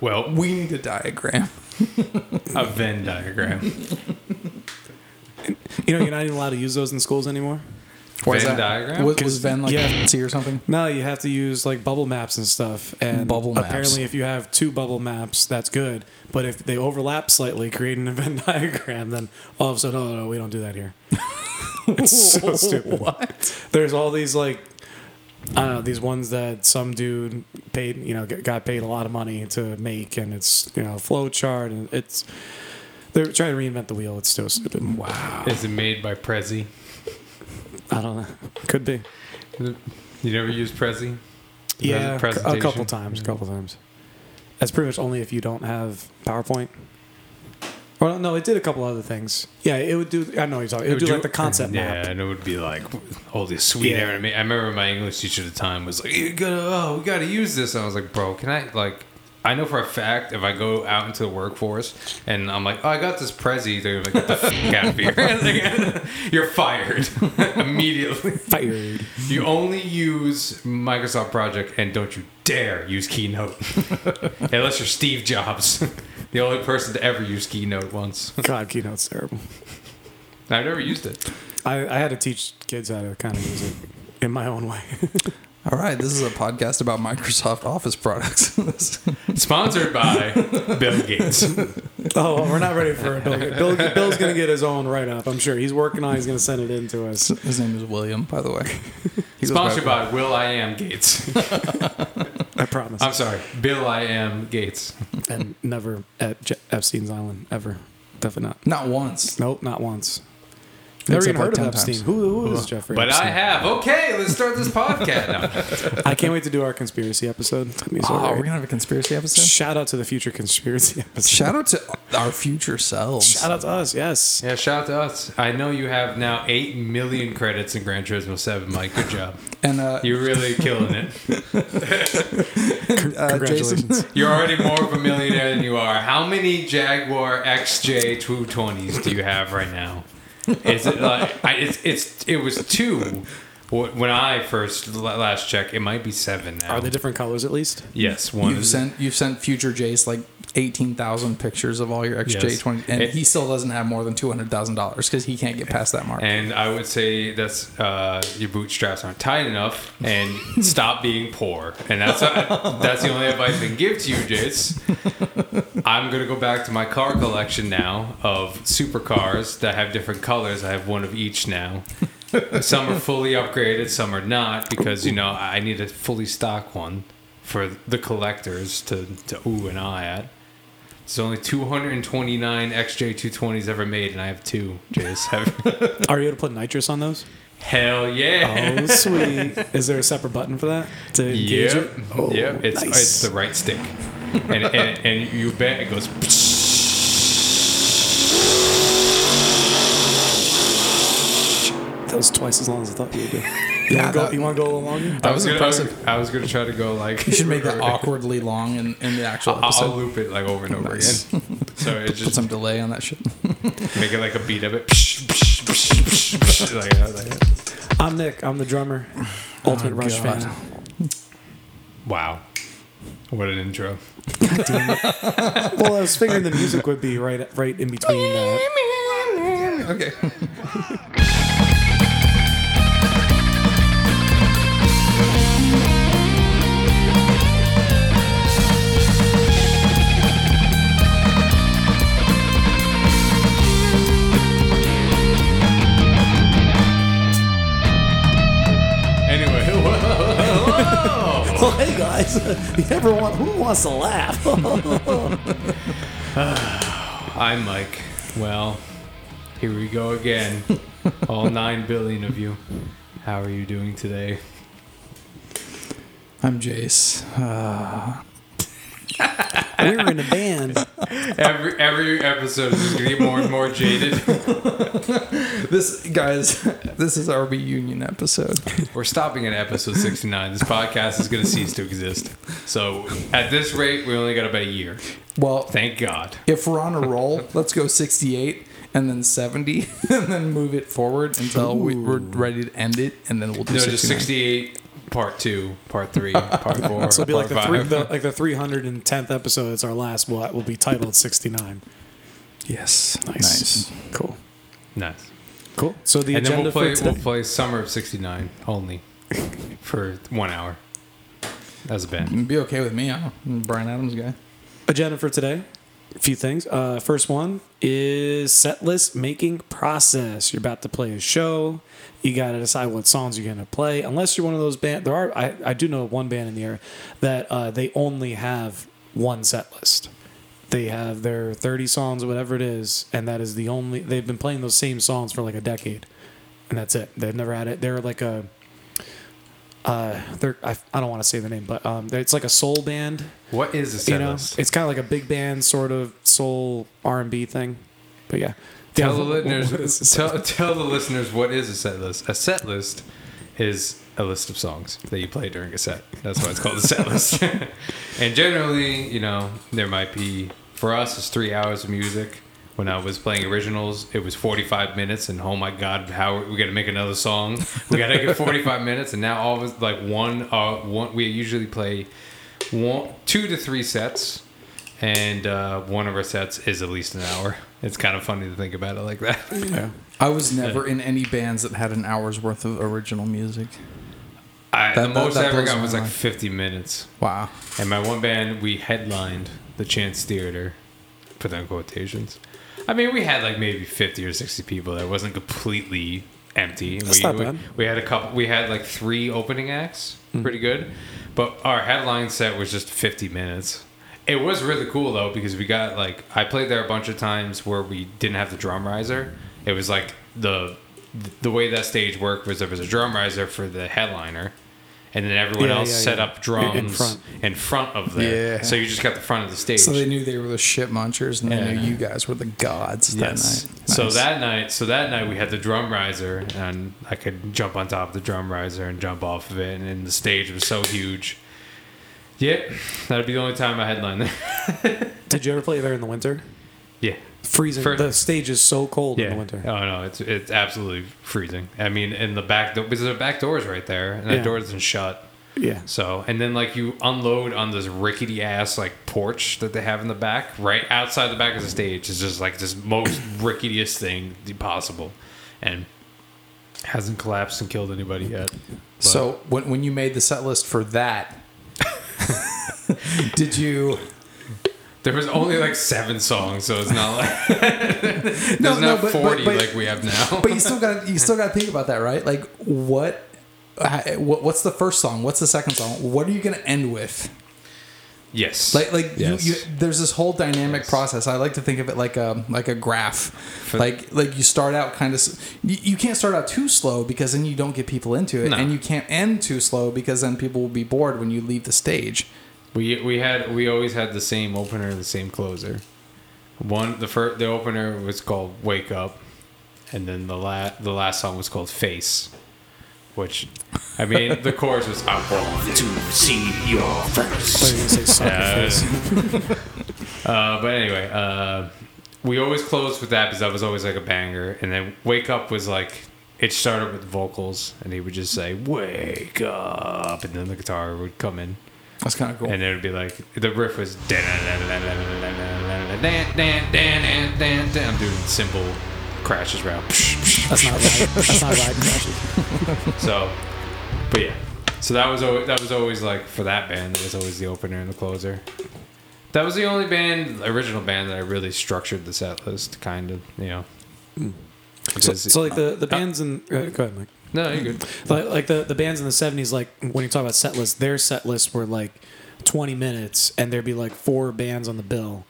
Well, We need a diagram. a Venn diagram. You know, you're not even allowed to use those in schools anymore. What is Venn that? diagram? Was, was Venn like Yeah. fancy or something? No, you have to use like bubble maps and stuff. And Bubble maps. apparently, if you have two bubble maps, that's good. But if they overlap slightly, creating a Venn diagram, then all of a sudden, oh no, we don't do that here. it's so stupid. What? There's all these like, I don't know, these ones that some dude paid, you know, got paid a lot of money to make, and it's you know, flow chart, and it's they're trying to reinvent the wheel. It's so stupid. Wow. Is it made by Prezi? I don't know. Could be. You never use Prezi? Yeah, a couple times. A couple times. That's pretty much only if you don't have PowerPoint. Or no, it did a couple other things. Yeah, it would do. I know you're talking. It would do like the concept yeah, map. and it would be like all this sweet Yeah. anime. I remember my English teacher at the time was like, "You gotta, oh, we gotta use this." And I was like, "Bro, can I like?" I know for a fact if I go out into the workforce and I'm like, "Oh, I got this Prezi," they're like, "Get the fuck out of here!" You're fired immediately. Fired. You only use Microsoft Project and don't you dare use Keynote unless you're Steve Jobs, the only person to ever use Keynote once. God, Keynote's terrible. I've never used it. I, I had to teach kids how to kind of use it in my own way. All right, this is a podcast about Microsoft Office products. Sponsored by Bill Gates. oh, we're not ready for a Bill. Bill Bill's gonna get his own write up. I'm sure he's working on. it. He's gonna send it in to us. His name is William, by the way. He Sponsored by- by Will I Am Gates. I promise. I'm sorry, Bill I Am Gates. and never at Je- Epstein's Island ever. Definitely not. Not once. Nope, not once. Never Except even heard like of 10 Epstein. Who, who is Jeffrey? But I have. Okay, let's start this podcast. No. I can't wait to do our conspiracy episode. It's gonna be so Oh, we're gonna have a conspiracy episode. Shout out to the future conspiracy episode. Shout out to our future selves. Shout out to us, yes. Yeah, shout out to us. I know you have now 8 million credits in Gran Turismo 7, Mike. Good job. And uh, You're really killing it. uh, Congratulations. Jason, You're already more of a millionaire than you are. How many Jaguar XJ 220s do you have right now? Is it like it's it's it was two when I first last checked. It might be seven now. Are they different colors at least? Yes, one you've sent you've sent future Jace like eighteen thousand pictures of all your XJ twenty, and It- he still doesn't have more than two hundred thousand dollars because he can't get past that mark. And I would say that's uh, your bootstraps aren't tight enough, and stop being poor. And that's that's the only advice I can give to you, Jace. I'm gonna go back to my car collection now of supercars that have different colors. I have one of each now. Some are fully upgraded, some are not, because you know I need a fully stock one for the collectors to to ooh and ah at. There's only 229 XJ220s ever made, and I have two. Jace, Have- Are you able to put nitrous on those? Hell yeah! Oh, sweet. Is there a separate button for that to engage Yep, it? Oh, yep. It's nice. it's the right stick, and, and and you bet it goes. That was twice as long as I thought you would do. You Yeah, want to go, that- you wanna go a little longer? That was I was gonna, impressive. I was gonna try to go like. You should make that awkwardly long in, in the actual I'll, episode. I'll loop it like over and over Nice. again. So it Put just some delay on that shit. make it like a beat of it. like, that, like that. I'm Nick. I'm the drummer. Oh Ultimate Oh, Rush God. fan. Wow, what an intro! Well, I was figuring the music would be right right in between that. okay. Whoa. Well, hey guys, you ever want? Who wants to laugh? I'm Mike. Well, here we go again. All nine billion of you. How are you doing today? I'm Jace. Uh, we were in a band. Every every episode is just gonna get more and more jaded. this guys, this is our reunion episode. We're stopping at episode 69. This podcast is going to cease to exist. So at this rate, we only got about a year. Well, Thank God. if we're on a roll, let's go 68 and then 70 and then move it forward until we, we're ready to end it and then we'll do No, just 69. 68 part two, part three, part four, So it'll be like the, three, the like the 310th episode. It's our last. Will will be titled 69. Yes. Nice. Cool. nice. Cool. So the And then agenda we'll play for today. we'll play Summer of '69 only for one hour as a band. It'd be okay with me. I'm a Bryan Adams guy. agenda for today. A few things. Uh, first one is set list making process. You're about to play a show. You got to decide what songs you're going to play. Unless you're one of those band, there are. I, I do know one band in the area that uh, they only have one set list. They have their 30 songs or whatever it is, and that is the only. They've been playing those same songs for like a decade, and that's it. They've never had it. They're like a. Uh, they're I, I don't want to say the name, but um, it's like a soul band What is a set you know, list? it's kind of like a big band sort of soul R and B thing. But yeah, Tell the what- what is listeners. Tell, tell the listeners what is a set list. A set list is a list of songs that you play during a set. That's why it's called a set list. and generally, you know, there might be for us it's three hours of music. When I was playing originals, it was 45 minutes, and oh my god, how we got to make another song? We got to get 45 minutes, and now all of us like one, uh, one. We usually play one, two to three sets, and uh, one of our sets is at least an hour. It's kind of funny to think about it like that. yeah. I was never in any bands that had an hour's worth of original music. I, That- the most that I ever blows got my was like mind. 50 minutes. Wow. And my one band, we headlined the Chance Theater, put that in quotations. I mean, we had like maybe 50 or 60 people. That wasn't completely empty. That's we, not we, bad. we had a couple, we had like three opening acts, Hmm. pretty good. But our headline set was just 50 minutes. It was really cool though because we got like I played there a bunch of times where we didn't have the drum riser. It was like the the way that stage worked was there was a drum riser for the headliner, and then everyone Yeah, else yeah, set yeah. up drums In front. in front of there. Yeah. So you just got the front of the stage. So they knew they were the shit munchers, and they knew you guys were the gods yes. that night. So that night, so that night we had the drum riser, and I could jump on top of the drum riser and jump off of it, and then the stage was so huge. Yep, that'd be the only time I headline there. Did you ever play there in the winter? yeah. Freezing. For- the stage is so cold in the winter. Oh no, it's it's absolutely freezing. I mean, in the back door because the back door is right there, and Yeah. that door doesn't shut. Yeah. So, and then like you unload on this rickety ass like porch that they have in the back, right outside the back of the stage is just like this most ricketiest thing possible, and hasn't collapsed and killed anybody yet. But- So when when you made the set list for that, did you? there was only like seven songs, so it's not like there's No, no, not but- but- forty but- like we have now. But you still got you still got to think about that, right? Like what? what- What's the first song? What's the second song? What are you going to end with? yes, Like, like Yes. you, you, there's this whole dynamic Yes. process. I like to think of it like a like a graph. like, like you start out kind of. You, you can't start out too slow because then you don't get people into it, No. and you can't end too slow because then people will be bored when you leave the stage. We we had we always had the same opener and the same closer. One the first the opener was called Wake Up, and then the la- the last song was called Face, which I mean the chorus was I want to see your face. you were say Yeah. Uh, but anyway, uh, we always closed with that because that was always like a banger, and then Wake Up was like. It started with vocals, and he would just say "Wake up," and then the guitar would come in. That's kind of cool. And it would be like the riff was I'm doing simple crashes around. That's not right. That's not right. So, but yeah. So that was always, that was always like for that band. That was always the opener and the closer. That was the only band, original band that I really structured the set list, kind of. You know. So, so like the the bands in uh, go ahead, Mike. No, you're good. Like, like the, the bands in the 70s, like when you talk about set lists, their set lists were like 20 minutes and there'd be like four bands on the bill.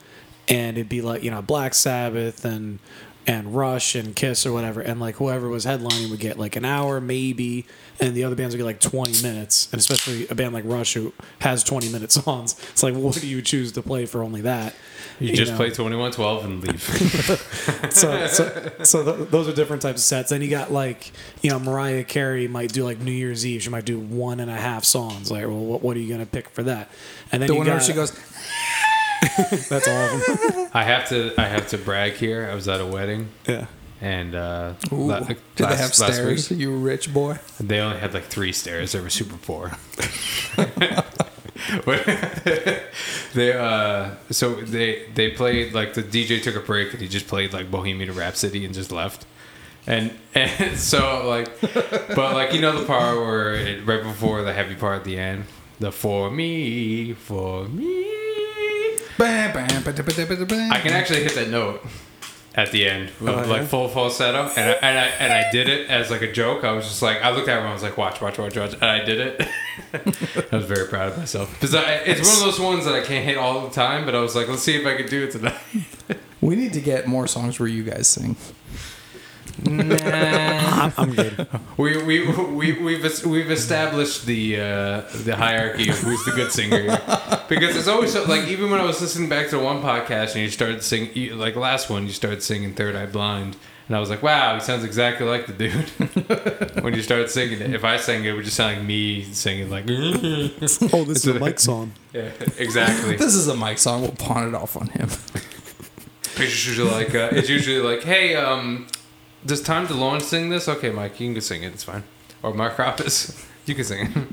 And it'd be like, you know, Black Sabbath and and Rush and Kiss or whatever. And like whoever was headlining would get like an hour maybe. And the other bands would get like 20 minutes. And especially a band like Rush who has 20 minute songs. It's like, what do you choose to play for only that? You, just know? play 2112 and leave. so so, so th- those are different types of sets. Then you got like you know Mariah Carey might do like New Year's Eve. She might do one and a half songs. Like, well, what, what are you gonna pick for that? And then the you one got, where she goes, That's all of them. I have to I have to brag here. I was at a wedding Yeah. and uh, Ooh. la- Did they have stairs? week, You rich boy. they only had like three stairs. They were super poor. But they uh, so they they played like the DJ took a break and he just played like Bohemian Rhapsody and just left. And and so like, but like you know the part where it, right before the heavy part at the end, the for me, for me. I I can actually hit that note at the end, with, Oh, like full full setup, and I, and I and I did it as like a joke. I was just like, I looked at everyone, I was like, watch, watch, watch, watch, and I did it. I was very proud of myself because it's one of those ones that I can't hit all the time, but I was like, let's see if I can do it tonight. We need to get more songs where you guys sing. I'm, I'm good. We we we we've we've established the uh, the hierarchy of who's the good singer here. because it's always so, like even when I was listening back to one podcast and you started singing you- like last one you started singing Third Eye Blind and I was like wow he sounds exactly like the dude when you started singing it if I sang it it would just sound like me singing like Oh, this is a Mike song. yeah exactly This is a mic song. We'll pawn it off on him. it's usually like uh, it's usually like hey um does Tom DeLonge sing this okay Mike you can sing it it's fine or Mark Hoppus you can sing it.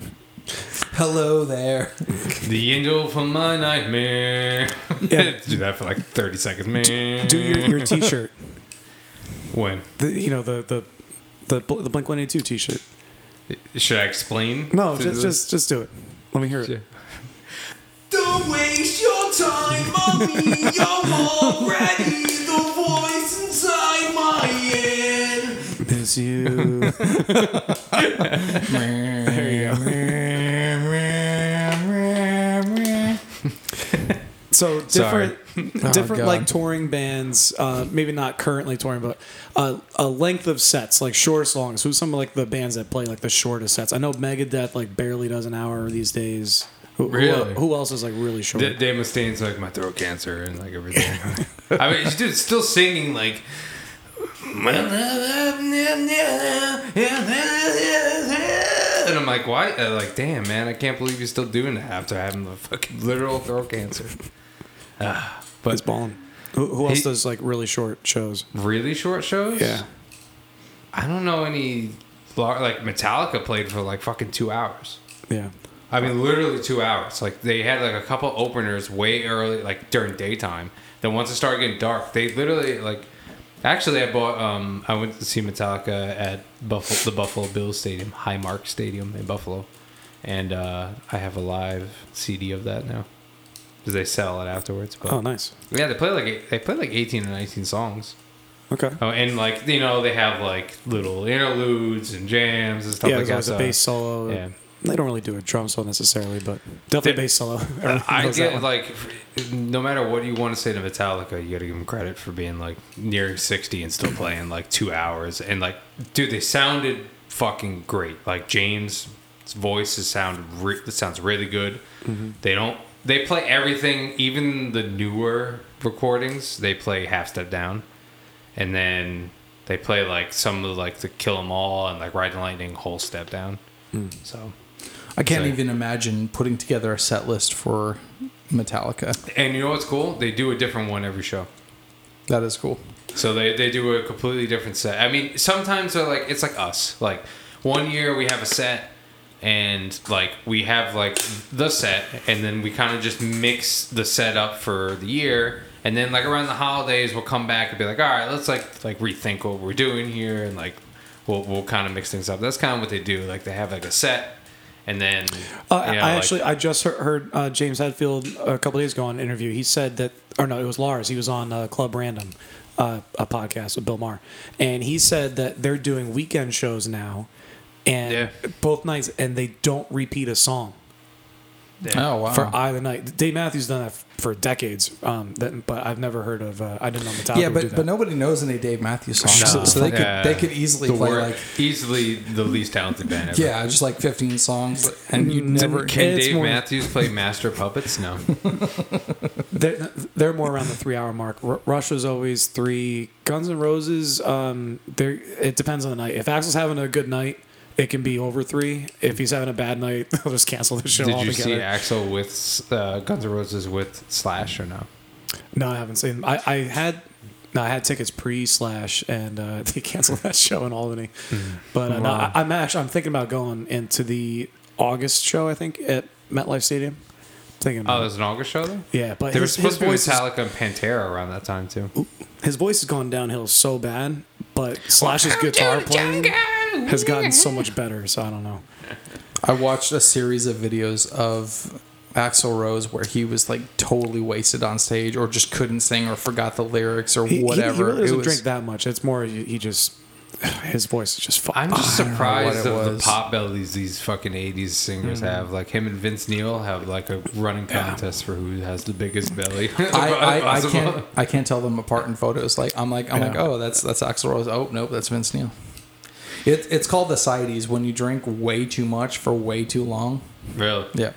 Hello there. The angel from my nightmare. Yeah. Do that for like 30 seconds, man. Do your, your T-shirt. When? The, you know the the the the Blink One Eighty Two T-shirt. Should I explain? No, just the- just just do it. Let me hear it. Yeah. Don't waste your time, mommy. You're already the voice inside my head. Miss you. So different, different God. like touring bands. Uh, maybe not currently touring, but uh, a length of sets, like short songs. Who's some of like the bands that play like the shortest sets? I know Megadeth like barely does an hour these days. Who, who- Really? Who, else is like really short? D- Dave Mustaine's like my throat cancer and like everything. I mean, dude, still singing like. And I'm like, why? Uh, like, damn, man, I can't believe you're still doing that after having the fucking literal throat cancer. Ah, but It's balling. Who, who else He- does like really short shows? really short shows? Yeah. I don't know any. Like Metallica played for like fucking two hours. Yeah. I mean, literally two hours. Like they had like a couple openers way early, like during daytime. Then once it started getting dark, they literally like. Actually, I bought. Um, I went to see Metallica at Buffalo, the Buffalo Bills Stadium, Highmark Stadium in Buffalo, and uh, I have a live CD of that now because they sell it afterwards. But Oh, nice. yeah, they play like they play like eighteen or nineteen songs. Okay. Oh, and like you know, they have like little interludes and jams and stuff yeah, like that. always a bass solo. yeah. They don't really do a drum solo necessarily, but definitely bass solo. I get like, no matter what you want to say to Metallica, you got to give them credit for being like near sixty and still playing like two hours. And like, dude, they sounded fucking great. Like James' voice is sound re- sounds really good. Mm-hmm. They don't. They play everything, even the newer recordings. They play half step down, and then they play like some of like the Kill 'Em All and like Ride the Lightning whole step down. Mm. So I can't So- even imagine putting together a set list for Metallica. And you know what's cool? They do a different one every show. That is cool. So they, they do a completely different set. I mean, sometimes they're like it's like us. Like one year we have a set and like we have like the set and then we kind of just mix the set up for the year and then like around the holidays we'll come back and be like, "All right, let's like like rethink what we're doing here and like we'll we'll kind of mix things up." That's kind of what they do. Like they have like a set and then Uh, you know, I like- actually I just heard, heard uh, James Hetfield a couple days ago on an interview. He said that, or no, it was Lars. He was on uh, Club Random, uh, a podcast with Bill Maher, and he said that they're doing weekend shows now, and Yeah. both nights, and they don't repeat a song Oh wow. for either night. Dave Matthews done that for decades, um, that, but I've never heard of. Uh, I didn't know Metallica yeah, but but nobody knows any Dave Matthews songs, No. so, so they could Yeah. they could easily the play wor- like easily the least talented band ever. yeah, just like 15 songs, and you never. Can Dave more- Matthews play Master Puppets? No. They're, they're more around the three hour mark. R- Rush was always three. Guns and Roses, um, there it depends on the night. If Axl's having a good night, it can be over three. If he's having a bad night, they'll just cancel the show Did you altogether. see Axl with uh, Guns N' Roses with Slash or no? no, I haven't seen. I, I had No, I had tickets pre slash, and uh, they canceled that show in Albany. But uh, no, I, I'm actually I'm thinking about going into the August show. I think at MetLife Stadium. Thinking Oh, about there's an August show though. yeah, but There was his, his supposed to be voice is, Metallica and Pantera around that time too. his voice has gone downhill so bad. But Slash's guitar playing has gotten so much better. So I don't know. I watched a series of videos of Axl Rose where he was like totally wasted on stage, or just couldn't sing, or forgot the lyrics, or He, he- whatever. He, really doesn't it was, drink that much. It's more he, he just his voice is just. Fu- I'm just I surprised what it of the was. pop bellies these fucking 80s singers Mm-hmm. have. Like him and Vince Neil have like a running contest for who has the biggest belly. I, I, I can't I can't tell them apart in photos. Like I'm like I'm like oh that's that's Axl Rose. Oh nope, that's Vince Neil. It, it's called the ascites when you drink way too much for way too long. Really? Yeah,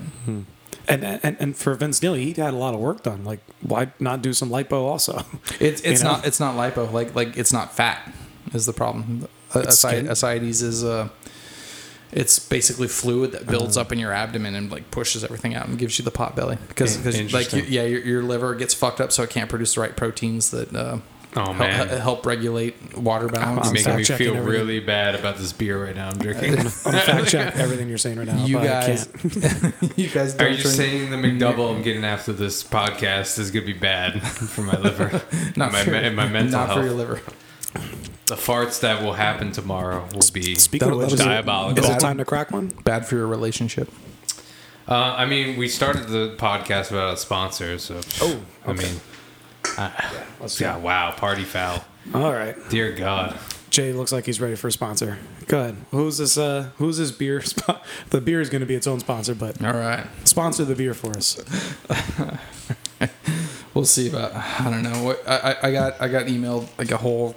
and, and and for Vince Neil, he had a lot of work done. Like, why not do some lipo also? it's it's You know? not it's not lipo. Like like it's not fat is the problem. A- It's asci- skin? ascites is uh it's basically fluid that builds up in your abdomen and like pushes everything out and gives you the pot belly because In- like you, yeah your, your liver gets fucked up so it can't produce the right proteins that uh, Oh help, man. help regulate water balance. I'm You're making me feel everything. really bad about this beer right now I'm drinking. I'm fact check everything you're saying right now. you but I guys, can't. you guys Are don't you drink. saying the McDouble I'm getting after this podcast is going to be bad for my liver? not my, for, me- my mental not health. for your liver. The farts that will happen tomorrow will be. Speaking of which, that is it- diabolical. Is it time to crack one? Bad for your relationship. Uh, I mean, we started the podcast without a sponsor, so. Oh, I mean, Let's yeah, wow, party foul. All right. Dear God. Jay looks like he's ready for a sponsor. Go ahead. Who's this? Uh, who's this beer? The beer is going to be its own sponsor, but All right. sponsor the beer for us. We'll see about. I don't know what I, I- got. I got emailed like a whole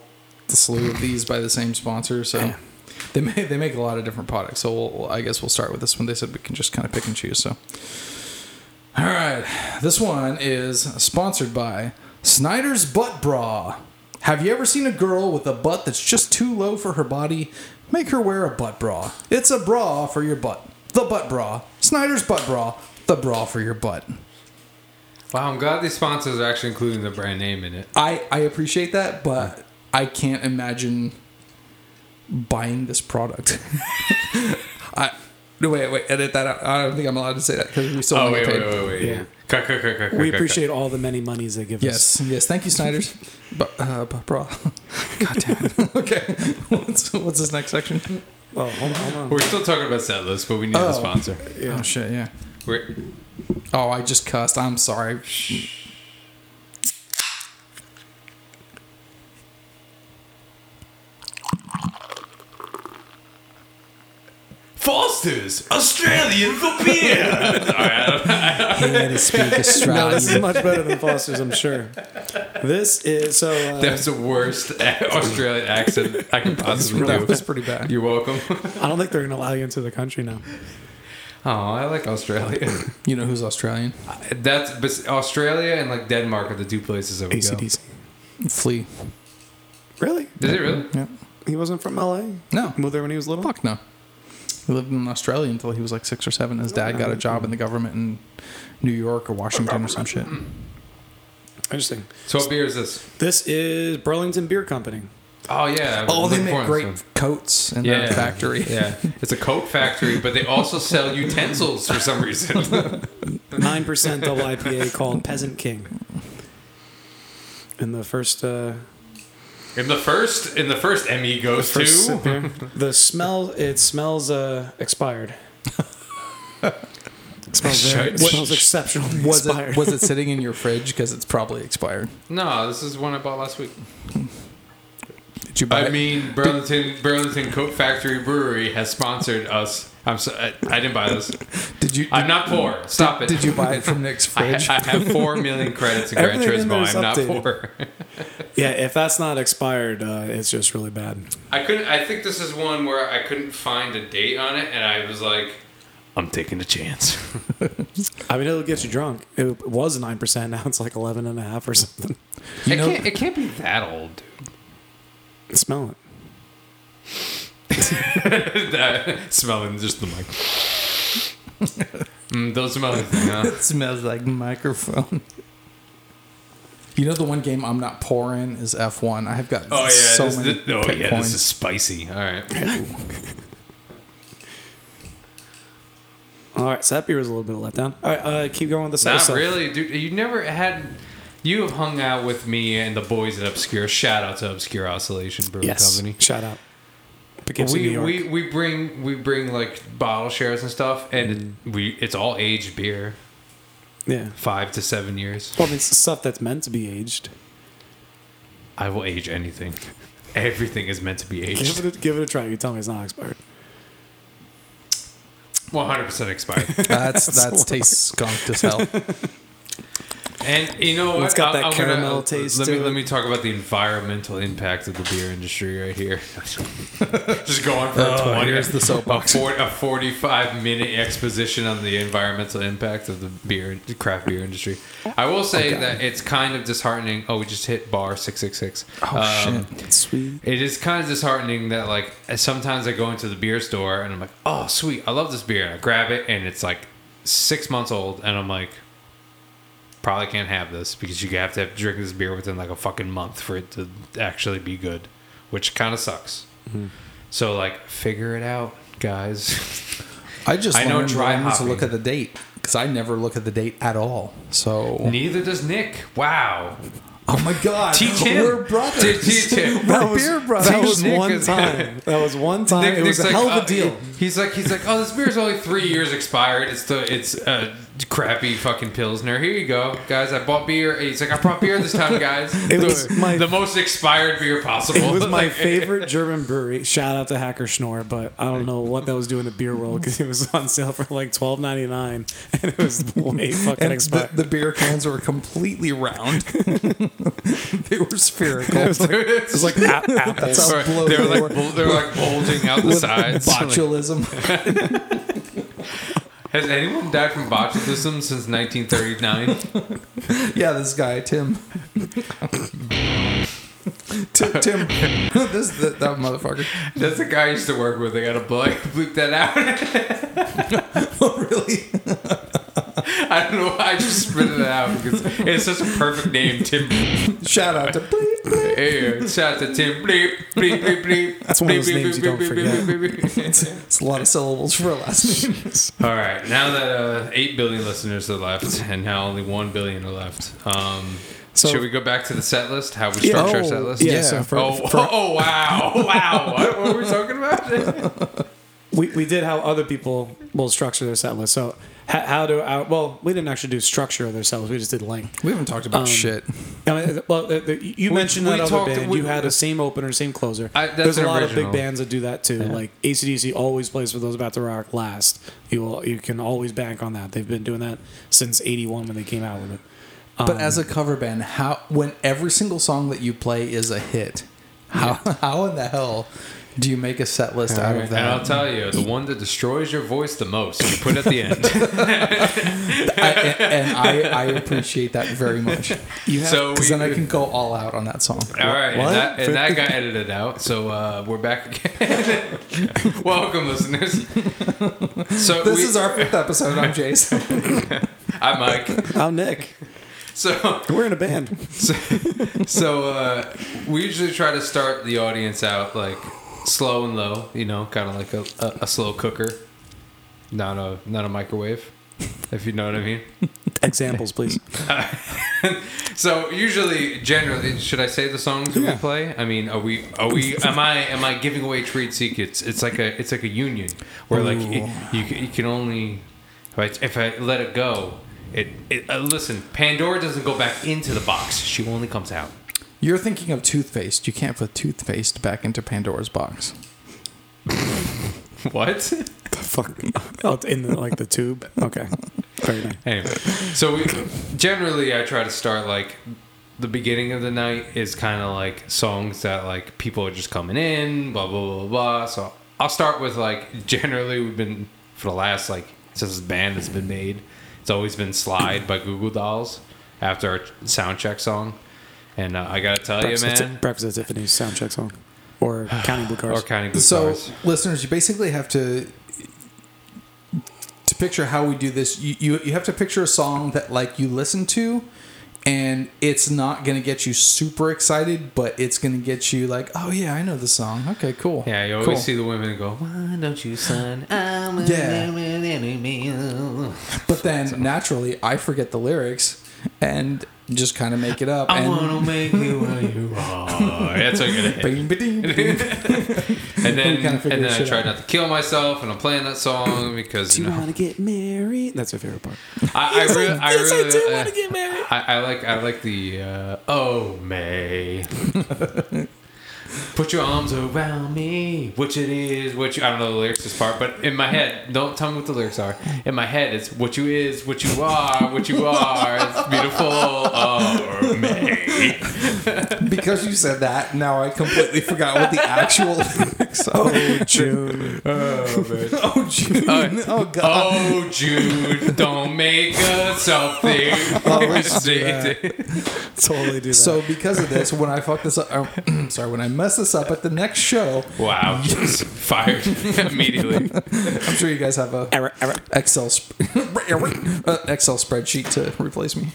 slew of these by the same sponsor. So they make they make a lot of different products. So we'll- I guess we'll start with this one. They said we can just kind of pick and choose. So all right, this one is sponsored by Snyder's Butt Bra. Have you ever seen a girl with a butt that's just too low for her body? Make her wear a butt bra. It's a bra for your butt. The butt bra. Snyder's butt bra. The bra for your butt. Wow, I'm glad these sponsors are actually including the brand name in it. I, I appreciate that, but I can't imagine buying this product. I no wait wait edit that out. I don't think I'm allowed to say that because we still Oh, don't wait, get wait, wait, wait. Yeah. Cut, cut, cut, cut, We cut, appreciate all the many monies they give us. Yes, yes. Thank you, Snyder's. but uh, but bro, God damn it. okay, what's what's this next section? Oh, hold on, hold on. We're still talking about set list, but we need Oh. a sponsor. Oh shit, yeah. We're, Oh, I just cussed. I'm sorry. Foster's Australian for beer. He had to speak No, this is Australian. much better than Foster's, I'm sure. This is so. Uh, That's the worst Australian accent I could possibly do. that was pretty bad. You're welcome. I don't think they're going to allow you into the country now. Oh, I like Australia. You know who's Australian? That's but Australia and like Denmark are the two places I would go. ACDC. Flea. Really? Did it really? Yeah. He wasn't from LA? No. Moved there when he was little? Fuck no. He lived in Australia until he was like six or seven. His dad got a job in the government in New York or Washington or some shit. Interesting. So what beer is this? This is Burlington Beer Company. Oh yeah. Oh, they make great this coats in one. their factory. Yeah, it's a coat factory, but they also sell utensils for some reason. 9% double IPA called Peasant King. In the first, uh, in the first, in the first ME goes first to. the smell, it smells uh, expired. It smells, very, it What- smells exceptionally Was expired. it was it sitting in your fridge because it's probably expired? No, this is one I bought last week. Did you buy I it? mean, Burlington Burlington Coat Factory Brewery has sponsored us. I'm so, I, I didn't buy this. did you? I'm not poor. Stop it. Did you buy it from Nick's I, fridge? I have four million credits in Gran Everything Turismo. I'm not updated. poor. yeah, if that's not expired, uh, it's just really bad. I couldn't. I think this is one where I couldn't find a date on it, and I was like, "I'm taking a chance." I mean, it'll get you drunk. It was 9%, now it's like 11 and a half or something. You it know- can't. It can't be that old, dude. Smell it. That- Smelling just the mic. mm, don't smell anything, huh? it smells like microphone. You know the one game I'm not poor in is F1. I have got Oh yeah, so this, many this- oh yeah, points. this is spicy. All right. All right, so that beer was a little bit of a letdown. All right, uh, keep going with the Not stuff. really, dude. You never had. You have hung out with me and the boys at Obscure. Shout out to Obscure Oscillation Brewing Yes, Company. shout out. Poughkeepsie, We, we we bring we bring like bottle shares and stuff, and we it's all aged beer, yeah. five to seven years. Well, it's the stuff that's meant to be aged. I will age anything. Everything is meant to be Give aged. it, a, give it a try. You tell me it's not expired. One hundred percent expired. That's that tastes skunked as hell. And you know what? It's got I- that gonna- caramel uh, taste Let me to let me talk about the environmental impact of the beer industry right here. Just going for a Oh, twenty. here's the soapbox. A, four, a forty-five minute exposition on the environmental impact of the beer, the craft beer industry. I will say Okay. that it's kind of disheartening. Oh, we just hit bar six six six. Oh um, shit. Sweet. It is kind of disheartening that like sometimes I go into the beer store and I'm like, oh sweet, I love this beer, and I grab it and it's like six months old, and I'm like, probably can't have this because you have to have, drink this beer within like a fucking month for it to actually be good, which kind of sucks. So like, figure it out, guys. I just I know dry when to hopping. look at the date because I never look at the date at all. So Neither does Nick. Wow. oh my god, Teach him. we're brothers. Teach him. We're beer brothers. That was Nick one is- time. That was one time. Nick- it was Nick's a hell of a uh, deal. He's like, he's like, oh, this beer's only three years expired. It's the, it's a crappy fucking pilsner. Here you go, guys. I bought beer. He's like, I brought beer this time, guys. It the, was my- the most expired beer possible. It was my favorite German brewery. Shout out to Hacker-Pschorr, but I don't know what that was doing in the beer world because it was on sale for like twelve ninety nine, and it was way fucking And the, expired. the beer cans were completely round. they were spherical. it was like, it was like ap- apples. That's how Or bloated they were like bul- they were like bulging out the sides. Botulism. Has anyone died from botulism since 1939? yeah, this guy Tim. Tim, Tim. this that, that motherfucker. That's the guy I used to work with. I gotta bleep, bleep that out. Oh, really? I don't know. why I just spit it out because it's such a perfect name, Tim. Shout out to bleep, bleep. Hey, shout out to Tim. Bleep, bleep, bleep, bleep. That's one of those Bleep, bleep, names you don't bleep, forget. bleep, bleep, bleep. It's a lot of syllables for a last name. All right, now that uh, eight billion listeners are left, and now only one billion are left. Um, So- should we go back to the set list? How we Yeah. structure our Oh, set list? Yeah, Yeah. so for, oh, for- oh, wow, wow! What, what were we talking about? we, we did how other people will structure their set list. So how, how do our, well, we didn't actually do structure of their set. We just did length. We haven't talked about Um, shit. I mean, well, the, the, you We- mentioned we that other talked- band. we- you had a same opener, same closer. I- that's There's a an lot of big bands that do that too. Like ACDC always plays for those about to rock last. You will, you can always bank on that. They've been doing that since '81 when they came out with it. But Um, as a cover band, how when every single song that you play is a hit, how how in the hell do you make a set list out of that? And I'll tell you, the one that destroys your voice the most, you put at the end. I, and and I, I appreciate that very much you have, so because we, then I can go all out on that song. All right, What? and that, and that got edited out. So uh, we're back again. Welcome, listeners. So This we- is our fifth episode. I'm Jason. I'm Mike. I'm Nick. So We're in a band. so, so uh, we usually try to start the audience out like slow and low. You know, kind of like a, a, a slow cooker, not a not a microwave. If you know what I mean. Examples, please. So usually, generally, should I say the songs Yeah. we play? I mean, are we? Are we? Am I? Am I giving away trade secrets? It's like a. It's like a union where like Ooh. it, you you can only. If I, if I let it go, it. it uh, listen, Pandora doesn't go back into the box. She only comes out. You're thinking of toothpaste. You can't put toothpaste back into Pandora's box. What? The fuck? Oh, it's in the, like the tube. Okay. Very nice. Anyway, so we generally I try to start like the beginning of the night is kind of like songs that like people are just coming in, blah blah blah blah. So I'll start with like generally we've been for the last like since this band has been made, it's always been "Slide" by Goo Goo Dolls after our sound check song, and uh, I gotta tell you, Breakfast, man, Breakfast at Tiffany's soundcheck song, or Counting Blue Cars. or counting blue So, cars. listeners, you basically have to to picture how we do this. You, you you have to picture a song that like you listen to, and it's not going to get you super excited, but it's going to get you like, oh yeah, I know the song. Okay, cool. Yeah, you always Cool. see the women go, "Why don't you, son?" I'm a Yeah. yeah. But then naturally, I forget the lyrics and just kind of make it up. I and wanna make you where you are. That's what you're gonna. Bing, ba-ding, bing. And then, and then I try out. not to kill myself, and I'm playing that song because Do you you know want to get married? That's your favorite part. I, I really, I yes, I really, do uh, wanna get married. I, I like, I like the uh, oh May. Put your arms around me, which it is, what you, I don't know the lyrics this part, but in my head, don't tell me what the lyrics are. In my head, it's what you is, what you are, what you are. It's beautiful, oh me. because you said that, now I completely forgot what the actual lyrics are. Oh, June. Oh, man. Oh, June. Oh, God. Oh, Jude, don't make us something. Always do that. totally do that. So because of this, when I fuck this up, uh, sorry, when I mess this up at the next show, wow, just fired immediately. I'm sure you guys have a Error, error. Excel sp- uh, Excel spreadsheet to replace me.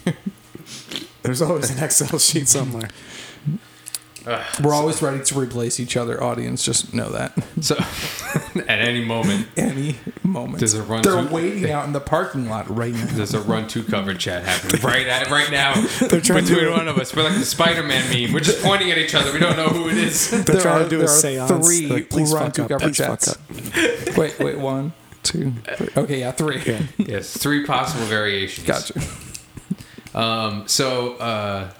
There's always an Excel sheet somewhere. We're always ready to replace each other. Audience, just know that. So, at any moment, Any moment. There's a run They're to- waiting out in the parking lot right now. there's a run to cover chat happening right at, right now trying between to- one of us. We're like the Spider-Man meme. We're just pointing at each other. We don't know who it is. They're trying are- to do there a are seance. Three Like, please run fuck to up. cover Please fuck chats. up. Wait, wait, one, two, three. Okay, yeah, three. Yeah. yes, three possible variations. Gotcha. Um, so uh,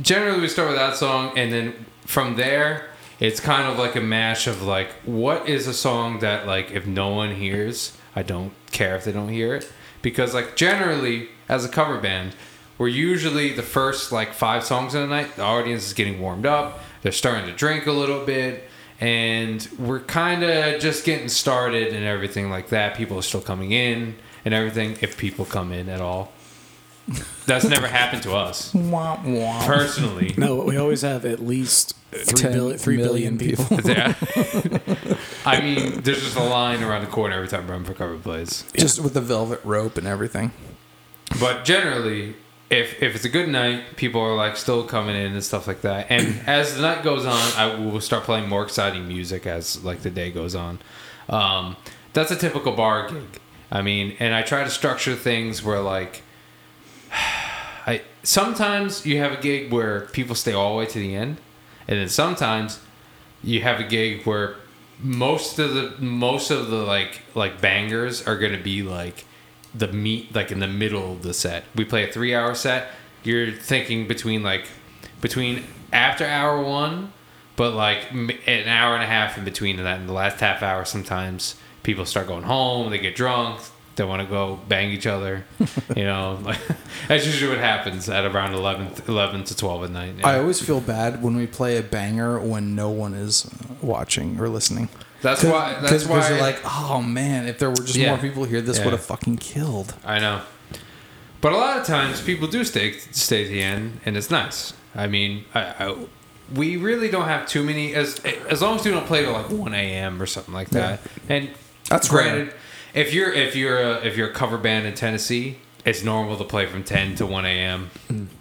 generally we start with that song, and then from there, it's kind of like a mash of like, what is a song that like if no one hears, I don't care if they don't hear it, because like generally as a cover band, we're usually the first like five songs in the night. The audience is getting warmed up. They're starting to drink a little bit. And we're kind of just getting started and everything like that. People are still coming in and everything, if people come in at all. That's never happened to us Wah, wah. personally. No, we always have at least three 10 billion, three billion million people. Yeah. I mean, there's just a line around the corner every time Run for Cover plays. Just with the velvet rope and everything. But generally, if if it's a good night, people are like still coming in and stuff like that. And as the night goes on, I will start playing more exciting music as like the day goes on. Um, that's a typical bar gig. I mean, and I try to structure things where like I sometimes you have a gig where people stay all the way to the end, and then sometimes you have a gig where most of the most of the like like bangers are gonna be like the meat like in the middle of the set. We play a three hour set. You're thinking between like between after hour one, but like an hour and a half in between that. In the last half hour, sometimes people start going home. They get drunk. They want to go bang each other. You know, like, that's usually what happens at around 11, 11 to twelve at night. I always feel bad when we play a banger when no one is watching or listening. That's why. That's Because why you're like, oh man, if there were just Yeah. more people here, this Yeah. would have fucking killed. I know. But a lot of times people do stay stay to the end, and it's nice. I mean, I, I, we really don't have too many as as long as we don't play till like one a.m. or something like that. And That's granted. If you're if you're a, if you're a cover band in Tennessee, it's normal to play from ten to one a.m.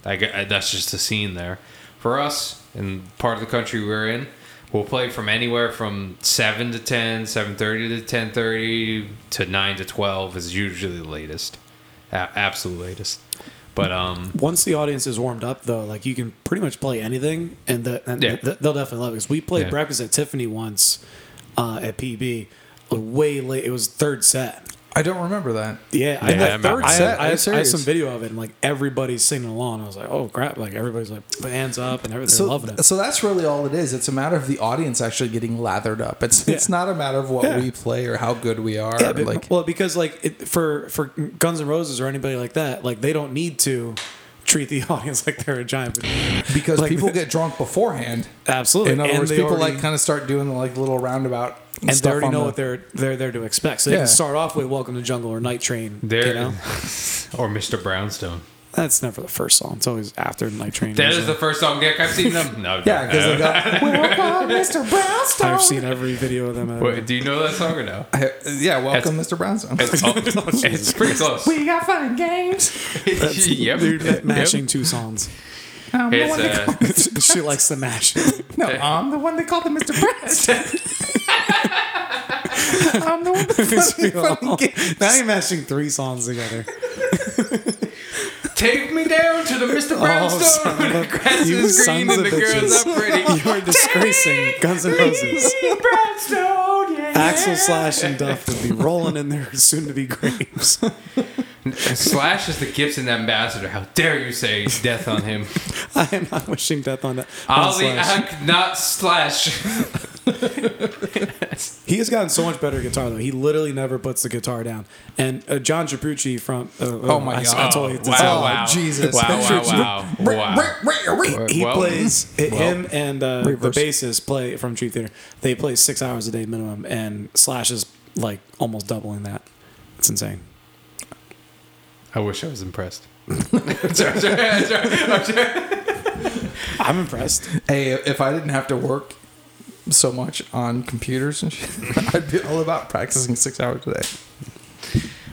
I gu- uh, that's just the scene there. For us, in part of the country we're in, we'll play from anywhere from seven to 10, 7.30 to ten thirty to nine to twelve is usually the latest, a- absolute latest. But um, Once the audience is warmed up, though, like you can pretty much play anything, and, the, and Yeah. th- they'll definitely love it. Because we played Yeah. breakfast at Tiffany once uh, at PB, way late. It was third set. I don't remember that. Yeah, I, Yeah, I had, remember I, that. had, I, Are I had serious? some video of it, and like everybody's singing along. I was like, oh crap! Like everybody's like hands up and everything, So, loving it. so that's really all it is. It's a matter of the audience actually getting lathered up. It's it's not a matter of what Yeah. we play or how good we are. Yeah, or but- like well, because like it, for for Guns N' Roses or anybody like that, like they don't need to treat the audience like they're a giant. because like- people get drunk beforehand. Absolutely. In other And words, they people already- like kind of start doing the like little roundabout and they already on know the- what they're they're there to expect. So they Yeah. can start off with "Welcome to Jungle" or "Night Train." there You know? or Mr. Brownstone. That's never the first song. It's always after Night Train. That is usually. the first song Nick I've seen them. No, Yeah, because they got Welcome, Mr. Brownstone. I've seen every video of them. ever. Wait, do you know that song or no? yeah, welcome, Mr. Brownstone. It's, oh, it's pretty close. we got fun games. yep. Dude, yep. mashing two songs. I'm the It's, one they uh, she likes the mash. No, I'm the one they call the Mr. Brownstone. I'm the one the funny, funny now you're mashing three songs together. Take me down to the Mr. Brownstone. son of the grass you is green sons and of the girls bitches. are pretty. You are disgracing Guns N' Roses. Brownstone, yeah. Axl Slash and Duff would be rolling in their soon-to-be graves. Slash is the Gibson ambassador. How dare you say death on him? I am not wishing death on that. on Ollie Slash. Ack, not Slash. He has gotten so much better at guitar though. He literally never puts the guitar down. And uh, John Japucci from uh, Oh my I, God. I told you it's- wow, Oh, wow. Jesus. Wow, wow, wow. wow. He Well, plays him and uh, the Reverse. bassist play from Dream Theater. They play six hours a day minimum, and Slash is like almost doubling that. It's insane. I wish I was impressed. Sorry, sorry, sorry, sorry. I'm impressed. Hey, if I didn't have to work so much on computers and shit, I'd be all about practicing six hours a day.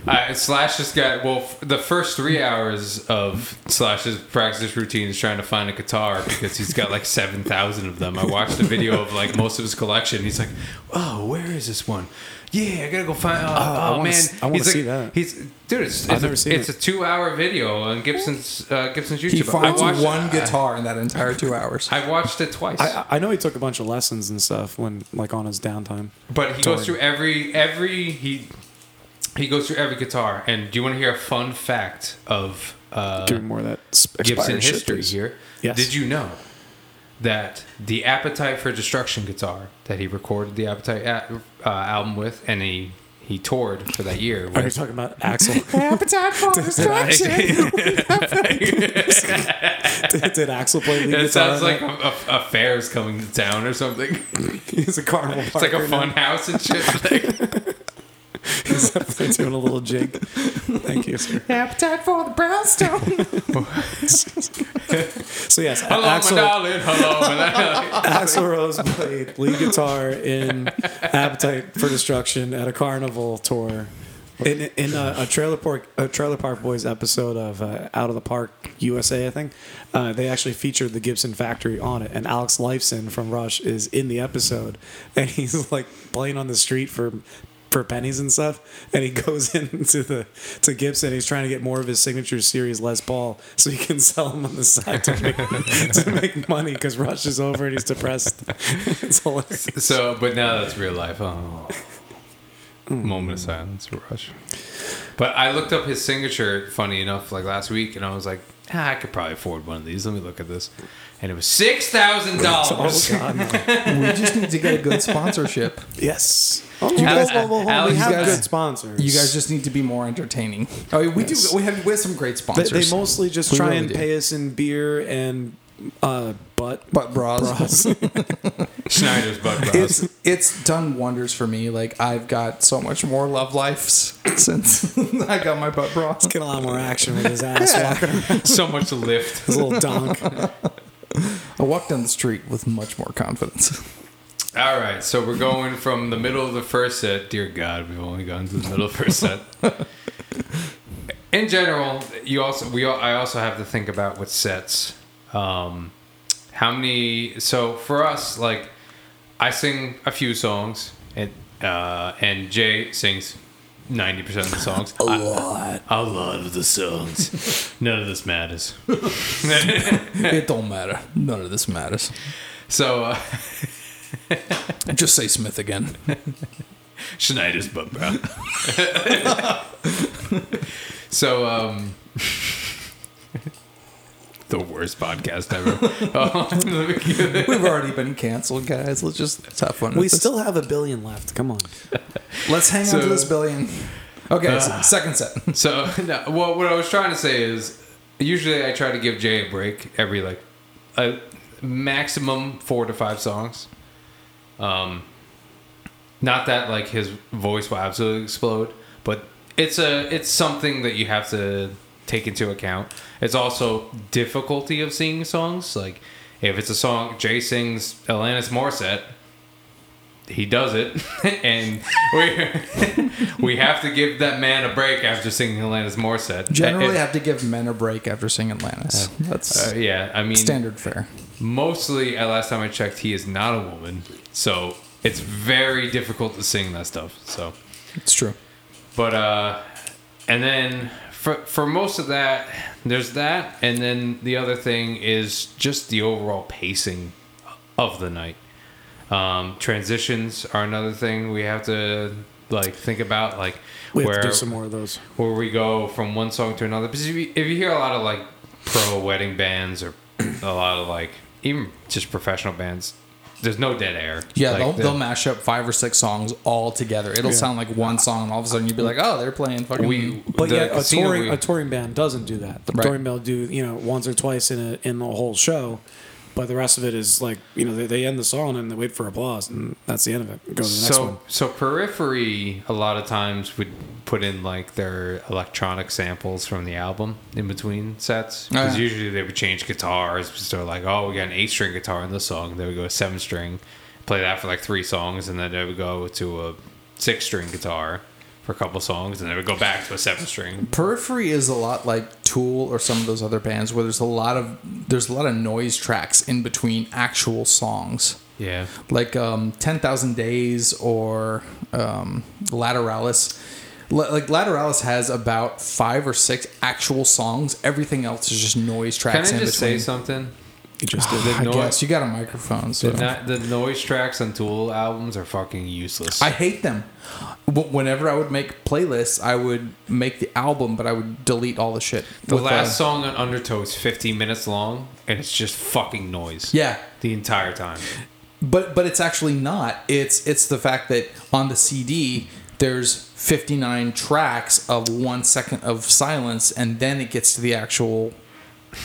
Uh, Slash just got well. f- The first three hours of Slash's practice routine is trying to find a guitar because he's got like seven thousand of them. I watched a video of like most of his collection. He's like, "Oh, where is this one? Yeah, I gotta go find. Oh, I oh, wanna man, s- I wanna He's see like- that. He's dude. It's, I've it's, never a, seen it's it. a two-hour video on Gibson's uh, Gibson's YouTube. He finds I watched, one guitar in that entire two hours. I watched it twice. I, I know he took a bunch of lessons and stuff when like on his downtime. But he goes through every every he he goes through every guitar. And do you want to hear a fun fact of uh, Doing more of that Gibson history please. here? Yes. Did you know that the Appetite for Destruction guitar that he recorded the Appetite a- uh, album with, and he he toured for that year. Are you talking about Axl? Appetite for destruction. did, did Axl play lead it sounds like a, a, a fair's coming to town or something. he's a carnival. It's like a fun now. house and shit. Like, He's definitely doing a little jig. Thank you, sir. Appetite for the brownstone. So yes, Hello, Axl, my darling. Hello, my darling. Axl Rose played lead guitar in Appetite for Destruction at a carnival tour. In, in a, a trailer park, a trailer park boys episode of uh, Out of the Park USA, I think uh, they actually featured the Gibson factory on it, and Alex Lifeson from Rush is in the episode, and he's like playing on the street for for pennies and stuff, and he goes into the to Gibson. He's trying to get more of his signature series Les Paul, so he can sell them on the side to make, to make money because Rush is over and he's depressed. it's hilarious. So, but now that's real life. Oh. Moment of silence Rush. But I looked up his signature, funny enough, like last week, and I was like, ah, I could probably afford one of these. Let me look at this. And it was $6,000. Oh God, no. we just need to get a good sponsorship. yes. Oh, You guys- whoa, whoa, whoa, whoa. Alex, we have guys- good sponsors. You guys just need to be more entertaining. Oh, we do. We have we have some great sponsors. they mostly just We try really and do. pay us in beer and uh, butt butt bras. bras. Schneider's butt bras. It's it's done wonders for me. Like I've got so much more love lives since I got my butt bra. Get a lot more action with his ass walking around. so much to lift. His little donk. I walk down the street with much more confidence. All right, so we're going from the middle of the first set. Dear God, we've only gone to the middle of the first set. In general, you also we I also have to think about with sets. Um, how many? So for us, like I sing a few songs, and uh, and Jay sings ninety percent of the songs. a lot, a lot of the songs. None of this matters. it don't matter. None of this matters. So. Uh, Just say Smith again. Schneider's butt bro. so, um, the worst podcast ever. Oh, let me give it- We've already been canceled, guys. Let's just let's have fun. We with this. still have a billion left. Come on. let's hang on to this billion. Okay, so second set. so, no, well, what I was trying to say is, usually I try to give Jay a break every like a maximum four to five songs. Um, not that like his voice will absolutely explode, but it's a it's something that you have to take into account. It's also difficulty of singing songs. Like if it's a song Jay sings Alanis Morissette, he does it, and we we have to give that man a break after singing Alanis Morissette. Generally, It- have to give men a break after singing Atlantis. That's uh, yeah, I mean, standard fare. mostly at last time I checked, he is not a woman, so it's very difficult to sing that stuff. So, It's true. but uh, and then for for most of that, there's that, and then the other thing is just the overall pacing of the night. Um, transitions are another thing we have to like think about, like We have where to do some more of those. where we go from one song to another. Because if you, if you hear a lot of like pro wedding bands or a lot of like even just professional bands, there's no dead air. Yeah, Like, they'll, they'll mash up five or six songs all together. It'll Yeah. sound like one song, and all of a sudden you'd be like, "Oh, they're playing fucking." we But the yet, a touring we- a touring band doesn't do that. The Right. touring band will do you know once or twice in a, in the whole show, but the rest of it is like you know they, they end the song and they wait for applause and that's the end of it. Go to the next so one. so periphery a lot of times would put in like their electronic samples from the album in between sets Oh, because yeah. usually they would change guitars so like oh we got an eight string guitar in this song they would go a seven string play that for like three songs and then they would go to a six string guitar for a couple songs and they would go back to a seven string Periphery is a lot like Tool or some of those other bands where there's a lot of there's a lot of noise tracks in between actual songs. yeah like um, 10,000 Days or um, Lateralus. L- like Lateralus has about five or six actual songs. Everything else is just noise tracks. can I in just between. say something You just did. the I noise- guess you got a microphone, so the, not, the noise tracks on Tool albums are fucking useless I hate them. Whenever I would make playlists, I would make the album, but I would delete all the shit. The last uh, song on Undertow is 15 minutes long, and it's just fucking noise. yeah, The entire time. but but it's actually not. It's it's the fact that on the CD there's 59 tracks of one second of silence, and then it gets to the actual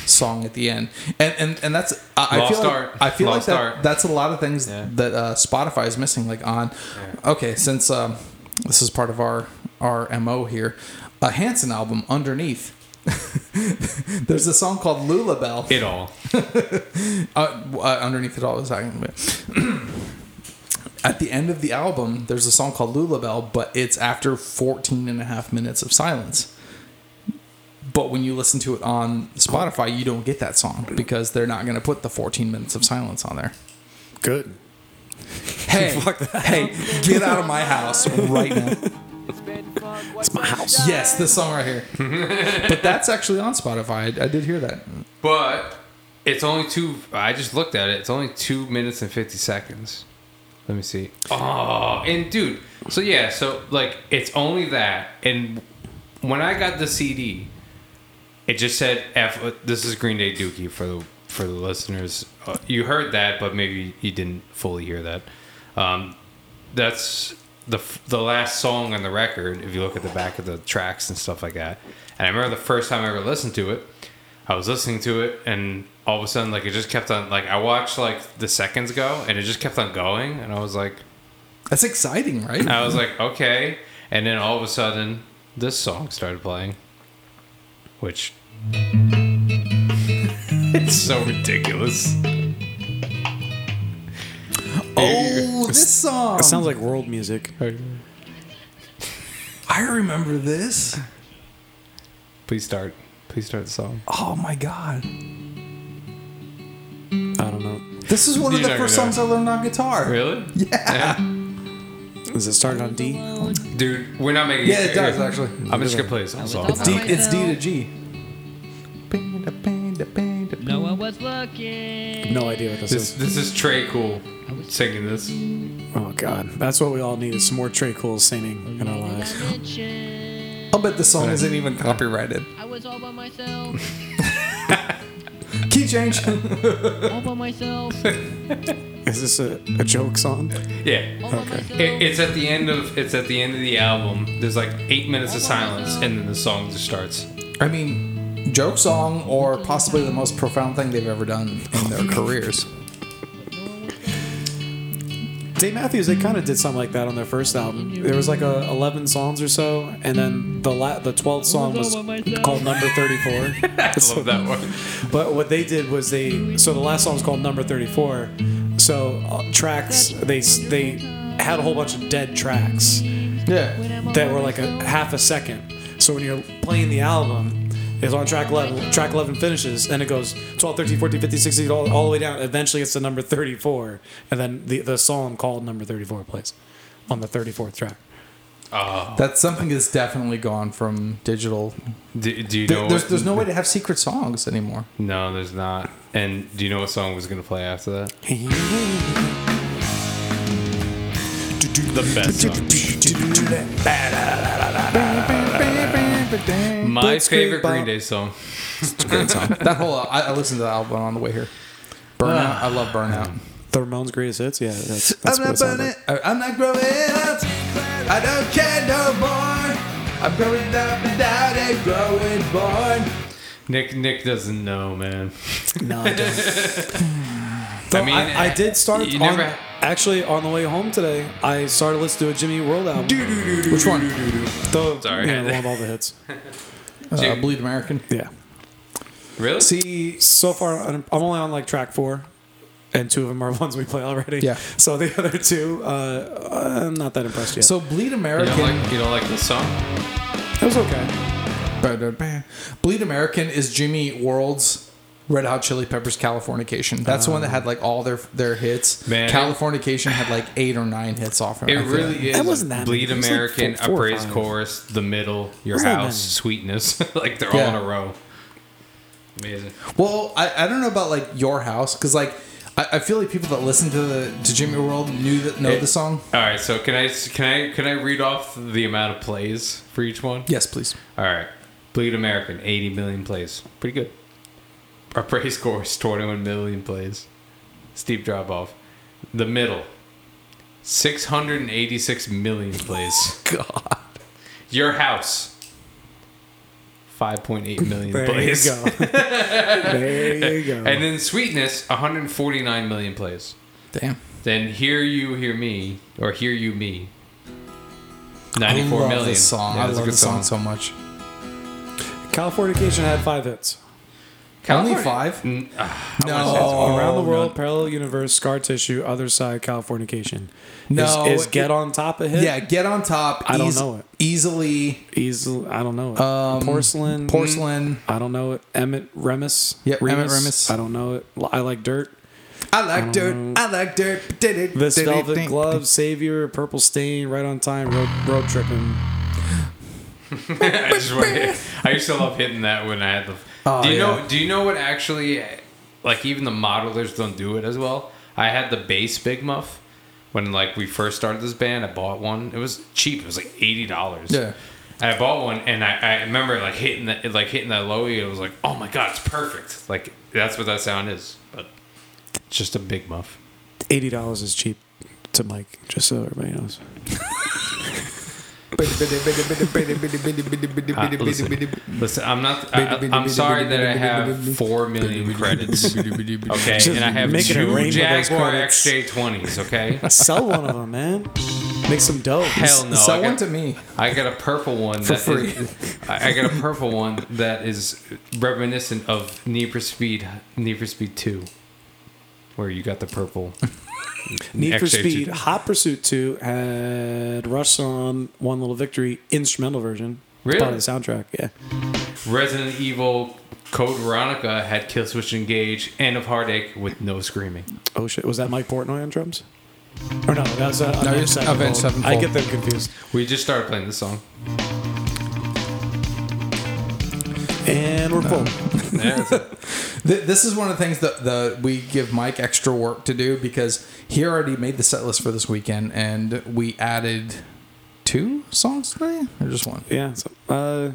song at the end. And and, and that's I, I feel art. like, I feel Lost like that, art. that's a lot of things Yeah. that uh, Spotify is missing. Like on okay, since um, this is part of our our mo here, a Hanson album underneath. There's a song called Lulabelle. It all. Uh, uh, underneath it all is talking. At the end of the album, there's a song called Lulabelle, but it's after 14 and a half minutes of silence. But when you listen to it on Spotify, you don't get that song because they're not going to put the 14 minutes of silence on there. Good. Hey, hey, get out of my house right now. It's my house. Yes, this song right here. but that's actually on Spotify. I, I did hear that. But it's only two. I just looked at it. It's only two minutes and 50 seconds. Let me see. Oh, and dude. So, yeah, so like it's only that. And when I got the CD, it just said F. This is Green Day Dookie for the for the listeners. Uh, you heard that, but maybe you didn't fully hear that. Um, that's the the last song on the record. If you look at the back of the tracks and stuff like that. And I remember the first time I ever listened to it, I was listening to it, and all of a sudden, like it just kept on. Like I watched like the seconds go, and it just kept on going, and I was like, That's exciting, right? I was like, okay. And then all of a sudden, this song started playing, which it's so ridiculous. oh, this song. It sounds like world music. I remember this. Please start. Please start the song. Oh my god. I don't know. This is one of You're the first songs I learned on guitar. Really? Yeah. Is it started on D? Dude, we're not making Yeah, it does actually. I'm just gonna play this song. It's D, it's D to G. No one was looking. No idea what this, This is. this is Tré Cool singing this. Oh god, that's what we all need is some more Tré Cool singing in our lives. I'll bet the song isn't even copyrighted. I was all by myself. Key change. all by myself. Is this a, a joke song? Yeah. All by Okay. myself. It, it's at the end of it's at the end of the album. There's like eight minutes of silence, and then the song just starts. I mean, joke song or possibly the most profound thing they've ever done in their careers. Dave Matthews, they kind of did something like that on their first album. There was like a 11 songs or so, and then the la- the 12th song was called Number 34. I love that one. But what they did was they so the last song was called Number 34. So uh, tracks they they had a whole bunch of dead tracks Yeah. that were like a half a second. So when you're playing the album, it's on track 11. Track 11 finishes, and it goes 12, 13, 14, 15, 16, all, all the way down. Eventually, it's to number 34, and then the the song called Number 34 plays on the 34th track. Uh, that's something that's definitely gone from digital. Do, do you There- know? there's, what- there's no way to have secret songs anymore. No, there's not. And do you know what song was gonna play after that? The best song. My Blitzkrieg favorite Bop. Green Day song. Great song. that whole I, I listened to the album on the way here. Burnout. Ah. I love Burnout. The Ramones' greatest hits. Yeah, that's, that's I'm what it not sounds burning. like. I'm not growing up. I don't care no more. I'm growing up and without a growing board. Nick Nick doesn't know, man. No, I don't. I mean, I, I did start you on, never- actually on the way home today. I started listening to a Jimmy World album. Which one? The, Sorry. you know, the one with all the hits. Uh, Bleed American. Yeah. Really? See, So far, I'm I'm only on like track four, and two of them are ones we play already. Yeah. So the other two, uh, I'm not that impressed yet. so Bleed you American. don't like you don't like this song? it was okay. Bleed American is Jimmy World's Red Hot Chili Peppers Californication. That's the one that had like all their their hits. Man. Californication had like eight or nine hits off of It I feel. really is. That wasn't that Bleed many. It was like American, four- four or praise five. chorus, the middle, your Wasn't house, sweetness. like they're Yeah. all in a row. Amazing. Well, I, I don't know about like your house because like I, I feel like people that listen to the to Jimmy World knew that know It- the song. All right, so can I can I can I read off the amount of plays for each one? Yes, please. All right. Bleed American, 80 million plays. Pretty good. Our praise chorus, 21 million plays. Steep drop off. The middle, 686 million plays. God. Your house, 5.8 million There plays. you go. there you go. And then Sweetness, 149 million plays. Damn. Then Hear You, Hear Me, or Hear You Me, I 94 love million. this song. Yeah, I it's a love good this song so much. Californication had five hits. Only five? Mm, ah, No. Around the world, no. parallel universe, scar tissue, other side, Californication. No, is, is it- get on top of him. Yeah, get on top. I don't know it. Easily. easily. I don't know it. Um, porcelain. Porcelain. I don't know it. Emit Remmus. Yeah, Emit Remmus. I don't know it. I like dirt. I like dirt. I like dirt. Did it. This velvet glove, savior, purple stain, right on time, road, road tripping. I just want to, I used to love hitting that when I had the. Oh, do you yeah. know? Do you know what actually, like even the modelers don't do it as well? I had the bass Big Muff when like we first started this band. I bought one. It was cheap. It was like eighty dollars. Yeah. I bought one and I, I remember like hitting that like hitting that low E. It was like, oh my god, it's perfect. Like that's what that sound is. But it's just a Big Muff. Eighty dollars is cheap to Mike, just so everybody knows. Uh, listen, listen, I'm not. I, I- I'm sorry that I have four million credits. Okay, Just and I have make it a two rain Jaguar. XJ20s. Okay. Sell one of them, man. Make some dough. Hell no. Sell I one to me. I got a purple one For that free. is- I I got a purple one that is reminiscent of Need for Speed, Need for Speed Two, where you got the purple. Need for XJ2. Speed Hot Pursuit 2 had Rush on One Little Victory instrumental version. It's Really? Part of the soundtrack, yeah. Resident Evil Code Veronica had Killswitch Engage, End of Heartache with no screaming. Oh shit, was that Mike Portnoy on drums? Or no, that was uh, No, Avenged Sevenfold. Sevenfold. I get them confused. We just started playing this song. And we're full. Yeah, that's it. Th- This is one of the things that the we give Mike extra work to do because he already made the set list for this weekend, and we added two songs today, or just one. Yeah. So, uh,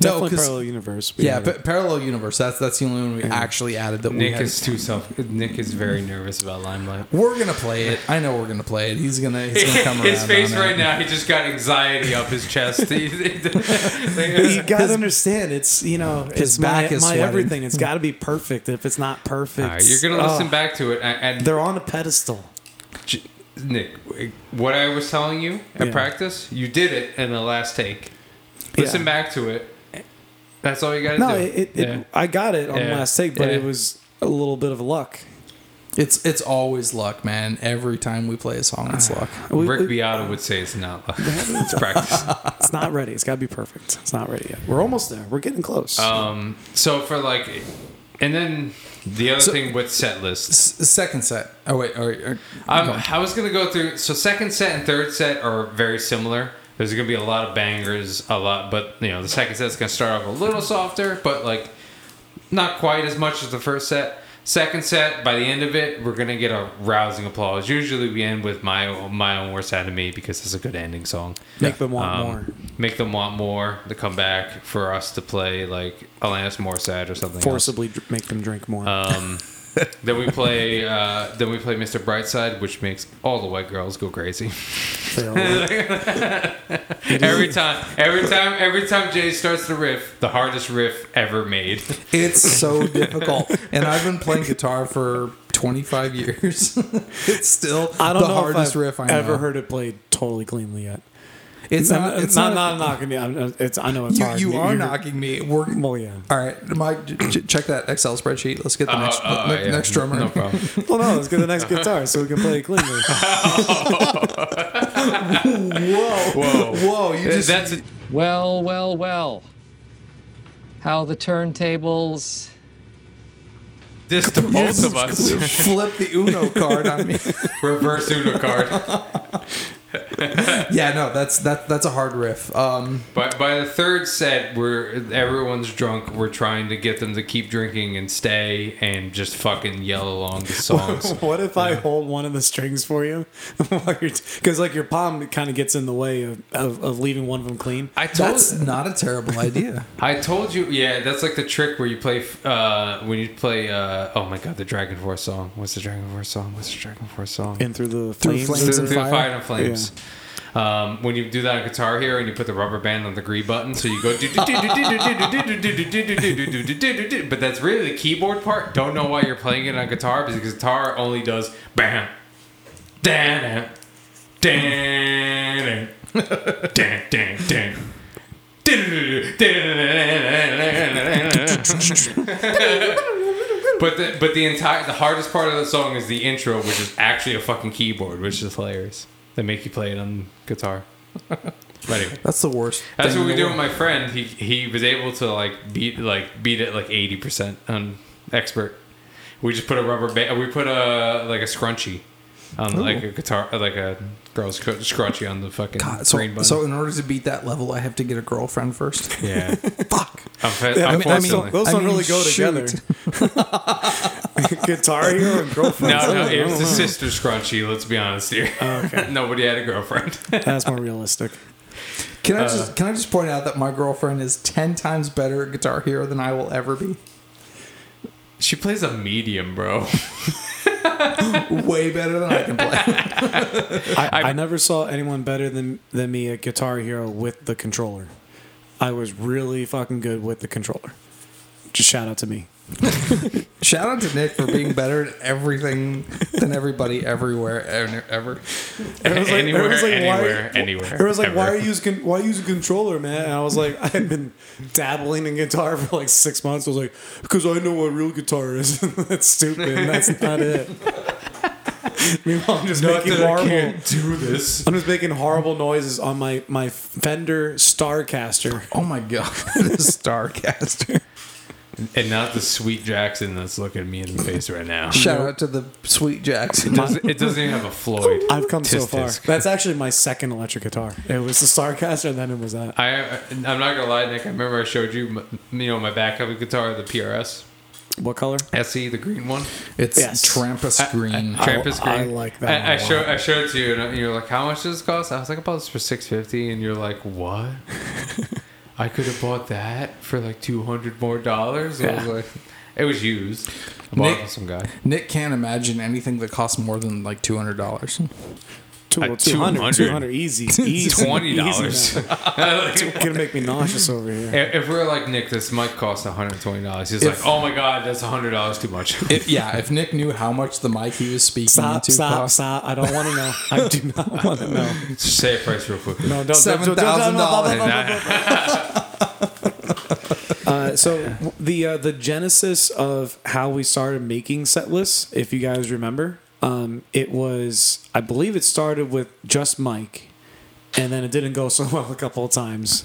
definitely 'cause- parallel universe. We Yeah, had- but parallel universe. That's that's the only one we actually added that Nick had. is too self. Nick is very nervous about Limelight. We're gonna play it. I know we're gonna play it. He's gonna he's gonna come around. His face right it. now, he just got anxiety up his chest. you gotta understand, it's you know, it's back my, is my sweating. everything. It's got to be perfect. If it's not perfect, All right, you're gonna oh, listen back to it, and, and They're on a pedestal. Nick, what I was telling you at Yeah. practice, you did it in the last take. Listen Yeah. back to it. That's all you got to No, do. it, it, it- Yeah. I got it on Yeah. the last take, but Yeah. it was a little bit of luck. It's it's always luck, man. Every time we play a song, it's luck. We- Rick we- Beato would say it's not luck. it's practice. it's not ready. It's got to be perfect. It's not ready yet. We're almost there. We're getting close. Um, so for like, and then the other So- thing with set lists. S- second set. Oh wait, all right, all right. Um, Go. I was gonna go through. So second set and third set are very similar. There's gonna be a lot of bangers, a lot, but you know the second set's gonna start off a little softer, but like not quite as much as the first set. Second set, by the end of it, we're gonna get a rousing applause. Usually, we end with my my own worst enemy because it's a good ending song. Make them want Um, more. Make them want more to come back for us to play like Alanis Morissette or something. Forcibly dr- make them drink more. Um, then we play. Uh, then we play Mr. Brightside, which makes all the white girls go crazy. They all want- every time, every time, every time Jay starts the riff, the hardest riff ever made. It's so difficult, and I've been playing guitar for 25 years. it's still I don't the know hardest if I've riff I know. ever heard it played totally cleanly yet. It's not. It's not, not. not knocking me. I'm- It's, I know it's you hard. you are You're- knocking me. We're, Well, yeah. all right, Mike. check that Excel spreadsheet. Let's get the Uh, next uh, ne- yeah, next drummer. No problem. Well, no, let's get the next guitar so we can play it cleanly. Whoa, whoa! You just That's Well, well, well. How the turntables. this to both of us. flip the Uno card on me. Reverse Uno card. yeah, no, that's that that's a hard riff. Um, By by the third set, we're everyone's drunk. We're trying to get them to keep drinking and stay and just fucking yell along the songs. what if I hold one of the strings for you? Because like your palm kind of gets in the way of, of, of leaving one of them clean. I told that's not a terrible idea. I told you, yeah, that's like the trick where you play uh, when you play. Uh, oh my god, the DragonForce song. What's the DragonForce song? What's the DragonForce song? In through the Through flames. flames Through and the fire? fire and flames. Um, when you do that on Guitar Hero and you put the rubber band on the green button, so you go, but that's really the keyboard part. Don't know why you're playing it on guitar because guitar only does bam, dan, dan, dan, dan, dan. But the but the entire the hardest part of the song is the intro, which is actually a fucking keyboard, which is hilarious. They make you play it on guitar. But anyway, That's the worst. that's what we in do with my friend. He he was able to like beat like beat it like eighty percent on expert. We just put a rubber band. We put a like a scrunchie on like a guitar, like a girl's scr- scrunchie on the fucking God, so, green button. so in order to beat that level, I have to get a girlfriend first. yeah, Fuck. I'm, fa- I mean- I mean- Those I don't mean, really go shoot. together. Guitar hero and girlfriend. no, no, I it was the sister scrunchie. Let's be honest here. Nobody had a girlfriend. That's more realistic. Can Uh. I just can I just point out that my girlfriend is ten times better at Guitar Hero than I will ever be. She plays a medium, bro. Way better than I can play. I, I never saw anyone better than, than me at Guitar Hero with the controller. I was really fucking good with the controller. Just shout out to me. Shout out to Nick for being better at everything than everybody everywhere ever. ever. And I was like- anywhere, I was like, why- anywhere, anywhere. It was like, ever. why are you using why use a controller, man? And I was like, I had been dabbling in guitar for like six months. I was like, because I know what real guitar is. That's stupid. That's not it. Meanwhile, I'm just making horrible. do this. I'm just making horrible noises on my my Fender Starcaster. Oh my god, the Starcaster. And not the sweet Jackson that's looking me in the face right now. Shout out to the Sweet Jackson. It doesn't, it doesn't even have a Floyd. I've come so tisk far. tisk. That's actually my second electric guitar. It was the Starcaster, and then it was that. I, I'm not gonna lie, Nick. I remember I showed you, m- you know, my backup guitar, the PRS What color? SE, the green one. It's Yes. Trampas Green. Trampas oh, I green. I like that I, I a showed lot. I showed it to you, and you're like, "How much does this cost?" I was like, "About this for six fifty, and you're like, "What?" I could have bought that for like two hundred more dollars. I was like, "It was used." I Nick- some guy. Nick can't imagine anything that costs more than like two hundred dollars. Two, Uh, 200, 200. 200 easy, easy, Twenty dollars. It's gonna make me nauseous over here. If we're like Nick, this mic costs one hundred twenty dollars. He's like, "Oh my god, that's hundred dollars too much." If, yeah, if Nick knew how much the mic he was speaking Stop, into stop, cost, stop! I don't want to know. I do not want to know. Just say a price real quick. No, don't. don't- Seven don't- don't- thousand no, blah, blah, dollars. Uh, so the uh, the genesis of how we started making set lists, if you guys remember, um, it was I believe it started with just Mike, and then it didn't go so well a couple of times,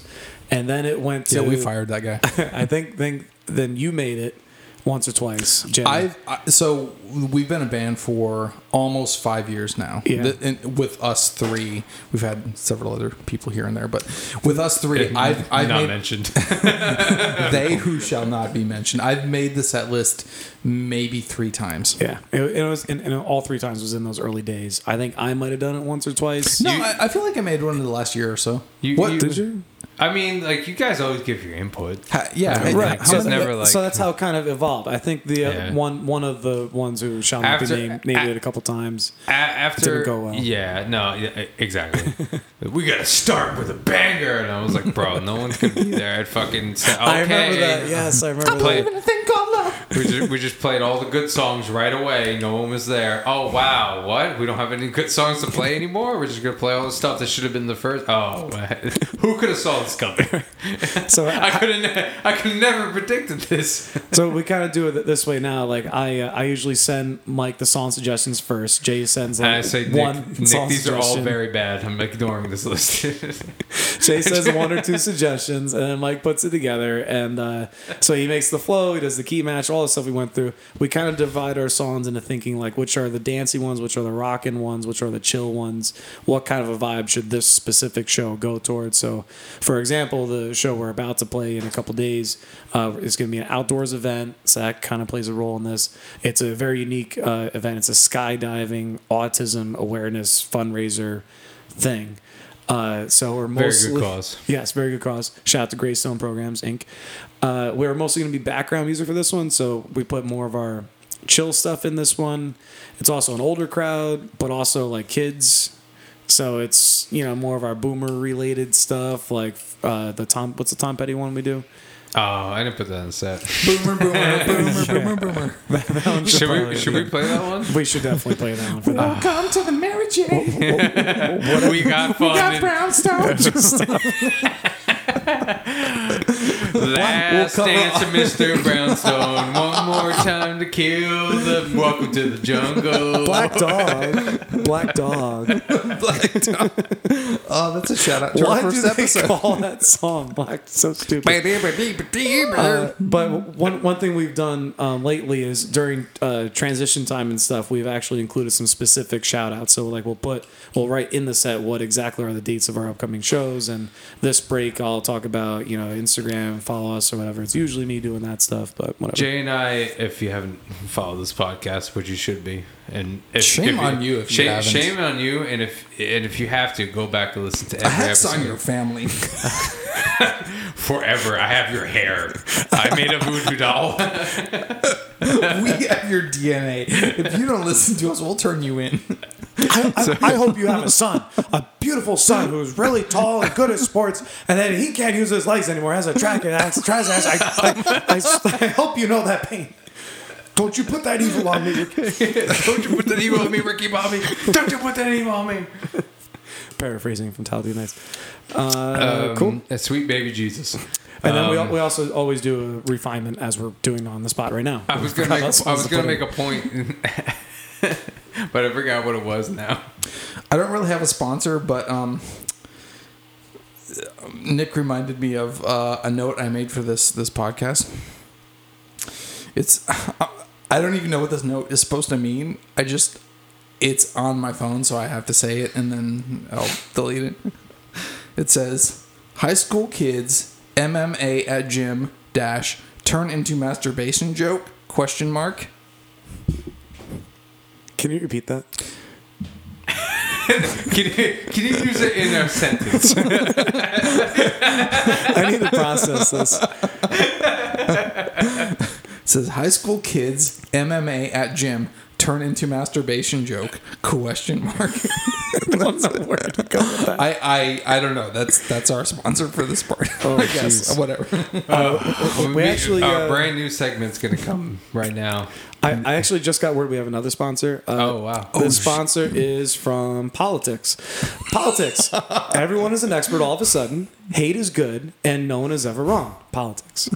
and then it went to yeah, we fired that guy. I think think then you made it once or twice. Jim. I've I, so we've been a band for almost five years now. Yeah. The- and with us three, we've had several other people here and there, but with us three, I've I've not made mentioned. they who shall not be mentioned. I've made the set list maybe three times. yeah, it, it was, and, and all three times was in those early days. I think I might have done it once or twice. No, You- I, I feel like I made one in the last year or so. You- what you- Did you? I mean, like you guys always give your input. Ha- yeah, I- Right. how many- never like- so that's how it kind of evolved. I think the uh, Yeah. one one of the ones who shall not After- be named named a- it a couple times. A- after Didn't go well. Yeah, no, yeah, exactly. we gotta start with a banger, and I was like, bro, no one's gonna be there. I'd fucking say, okay. I remember that. Yes, I remember Play- that. thing called. We just, we just played all the good songs right away. No one was there. Oh wow, what? We don't have any good songs to play anymore. We're just gonna play all the stuff that should have been the first. Oh, who could have saw this coming? So I could have. I could have never predicted this. So we kind of do it this way now. Like I, uh, I usually send Mike the song suggestions first. Jay sends And like I say, Nick, one Nick song these are all very bad. I'm ignoring this list. Jay says one or two suggestions, and then Mike puts it together. And uh, so he makes the flow. He does the key match, all the stuff we went through. We kind of divide our songs into thinking like which are the dancey ones, which are the rockin' ones, which are the chill ones. What kind of a vibe should this specific show go towards? So, for example, the show we're about to play in a couple days uh, is going to be an outdoors event. So that kind of plays a role in this. It's a very unique uh, event. It's a skydiving autism awareness fundraiser thing. Uh, so we're Very mostly good cause. Yes, very good cause. Shout out to Greystone Programs Inc. Uh, we're mostly going to be background music for this one, so we put more of our chill stuff in this one. It's also an older crowd, but also like kids. So it's you know more of our boomer related stuff, like uh, the Tom. What's the Tom Petty one we do? Oh, I didn't put that in set. Boomer, boomer, boomer, boomer, boomer. should we? Should we play that one? We should definitely play that one for that. Welcome to the Mary Jane. What do we got fun. and brownstone. Last cover dance of Mr. Brownstone. One more time to kill the. Welcome to the jungle. Black Dog. Black Dog. Black dog. Oh, that's a shout out to Why our do first they episode. call that song Black? So stupid. Uh, but one one thing we've done um, lately is during uh, transition time and stuff, we've actually included some specific shout outs. So like we'll put we'll write in the set what exactly are the dates of our upcoming shows, and this break I'll talk about you know Instagram, follow us or whatever. It's usually me doing that stuff, but whatever. Jay and I, if you haven't followed this podcast, which you should be, and if, Shame if on you if you shame, haven't. shame on you, and if and if you have to, go back and listen to A every hex episode. on your family. Forever, I have your hair. I made a voodoo doll. we have your DNA. If you don't listen to us, we'll turn you in. I, I, I hope you have a son, a beautiful son who's really tall and good at sports, and then he can't use his legs anymore. Has a track and ass, tries. I, I, I, I hope you know that pain. Don't you put that evil on me. Don't you put that evil on me, Ricky Bobby. Don't you put that evil on me. Paraphrasing from Talladega Nights. Uh, cool. Um, a sweet baby Jesus. And then we, Um, al- we also always do a refinement as we're doing on the spot right now. I was gonna make. A, I was gonna make a point, but I forgot what it was now. I don't really have a sponsor, but um, Nick reminded me of uh, a note I made for this this podcast. It's I don't even know what this note is supposed to mean. I just it's on my phone, so I have to say it, and then I'll delete it. It says, "High school kids MMA at gym dash turn into masturbation joke question mark." Can you repeat that? Can you, can you use it in a sentence? I need to process this. It says high school kids MMA at gym turn into masturbation joke? Question mark. don't know where to go with that. I, I I don't know. That's that's our sponsor for this part. Oh, I guess jeez. whatever. we actually, our uh, brand new segment's gonna come right now. I, I actually just got word we have another sponsor. Uh, Oh, wow. The sponsor is from politics. Politics. Everyone is an expert all of a sudden. Hate is good, and no one is ever wrong. Politics.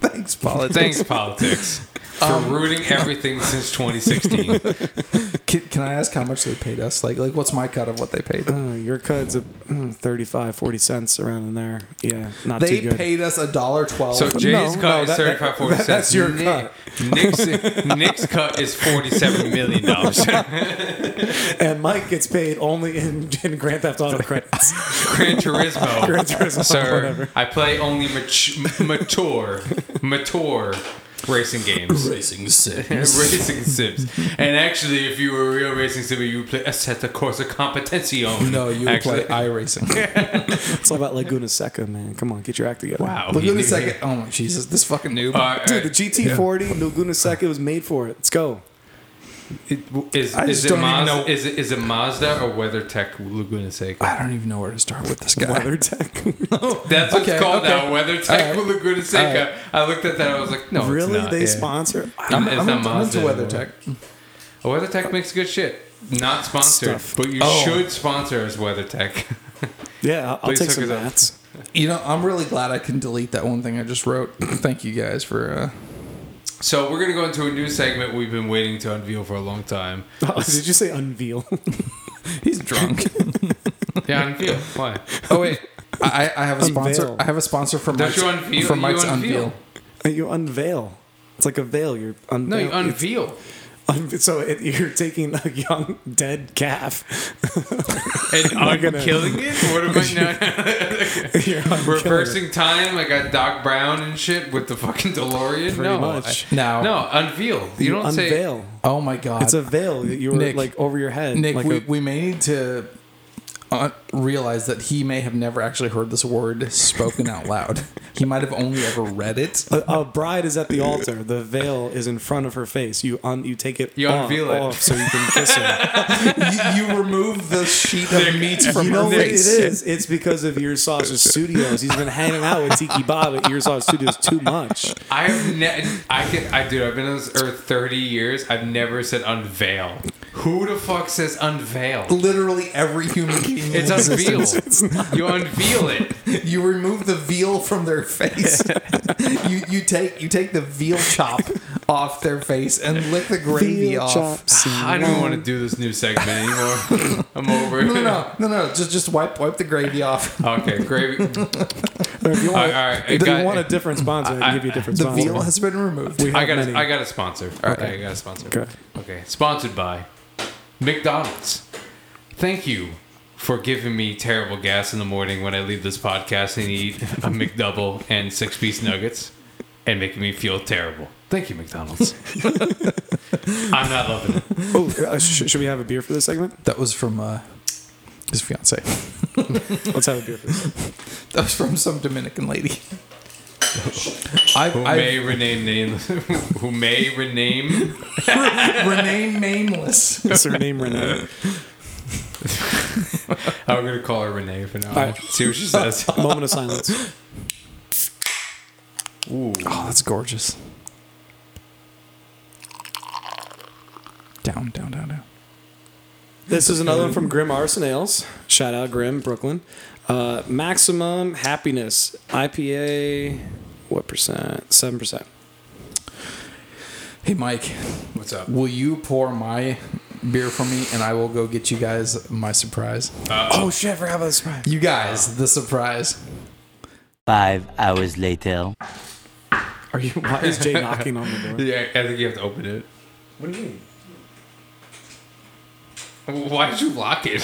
Thanks, politics. Thanks, politics, for Um, ruining everything since 2016. Can, can I ask how much they paid us? Like like what's my cut of what they paid? Uh, your cut's a, mm, 35, 40 cents around in there. Yeah, not They too good. paid us a dollar twelve. So Jay's no, cut is that- thirty that- five forty that- cents. that's your Nick- cut. Nick's, Nick's cut is forty seven million dollars. and Mike gets paid only in, in Grand Theft Auto credits. Gran Turismo. Gran Turismo, Sir, whatever. I play only mat- mature, mature racing games. racing sims. racing sims. And actually, if you were a real racing sim, you would play Assetto Corsa Competizione. No, you would actually, play iRacing. It's all about Laguna Seca, man. Come on, get your act together. Wow. Look at he- Oh my Jesus, this fucking noob. Uh, Dude, the GT40 Laguna Seca was made for it. Let's go. It- is, I is just it don't even Mazda, know- Is it, is it Mazda or WeatherTech Laguna Seca? I don't even know where to start with this guy. WeatherTech. That's what Okay, it's called okay. now, WeatherTech All right. Laguna Seca. I looked at that, I was like, no, really? it's not. They Yeah. sponsor? I'm, It's I'm, not into, I'm into Mazda WeatherTech. Oh, WeatherTech makes good shit. Not sponsored, Stuff. but you Oh. should sponsor us, WeatherTech. Yeah, I'll, I'll take hook some us up. You know, I'm really glad I can delete that one thing I just wrote. Thank you guys for. Uh, so we're gonna go into a new segment we've been waiting to unveil for a long time. Oh, did you say unveil? he's drunk. Yeah, unveil. Why? oh wait, I, I have a sponsor. I have a sponsor from Don't Mike's, you unveil? from You unveil. unveil. you unveil. It's like a veil. You're unveil. No, you unveil. un- so it, you're taking a young dead calf. And I'm gonna- killing it? What am I now? you're unkilling it. Reversing time? I got Doc Brown and shit with the fucking DeLorean? Pretty no. much. I- Now, no, unveil. You, You don't say. unveil. oh my god, It's a veil that you were Nick. like over your head. Nick, like we, a- we may need to uh, realize that he may have never actually heard this word spoken out loud. He might have only ever read it. a, a bride is at the altar. The veil is in front of her face. You un, you take it You off, unveil it. off so you can kiss her. you, you remove the sheet of meat from you know her what it face. is? It's because of Ear Sausage Studios. He's been hanging out with Tiki Bob at Ear Sausage Studios too much. I have ne- I can I dude, I've been on this earth 30 years. I've never said unveil. Who the fuck says unveil? Literally every human being. in It's unveil. existence. You unveil it. You remove the veal from their face. you you take you take the veal chop off their face and lick the gravy Veal off. chops I don't even want to do this new segment anymore. I'm over it. No, no, no, no, no. Just just wipe wipe the gravy off. Okay, gravy. If you want, right, all right. if Got- you want a different sponsor, I can give you a different The sponsor. veal has been removed. we have I got many. a, I got a sponsor. Okay, I got a sponsor. Okay. Okay, sponsored by McDonald's. Thank you for giving me terrible gas in the morning when I leave this podcast and eat a McDouble and six piece nuggets and making me feel terrible. Thank you, McDonald's. I'm not loving it. Oh, uh, sh- should we have a beer for this segment? That was from uh, his fiance. Let's have a beer for this. That was from some Dominican lady. I, Who I may rename name, who may rename remain nameless. What's her name, Renee? I'm gonna call her Renee for now. All right. See what she says. Moment of silence. Ooh. Oh, that's gorgeous. Down, down, down, down. This is another one from Grimm Artisanal Ales. Shout out Grimm, Brooklyn. Uh, maximum happiness IPA. What percent? Seven percent. Hey, Mike, What's up? will you pour my beer for me, and I will go get you guys my surprise. Oh shit! I forgot about the surprise. You guys, the surprise. Five hours later. Are you? Why is Jay knocking on the door? Yeah, I think you have to open it. What do you mean? Why did you lock it?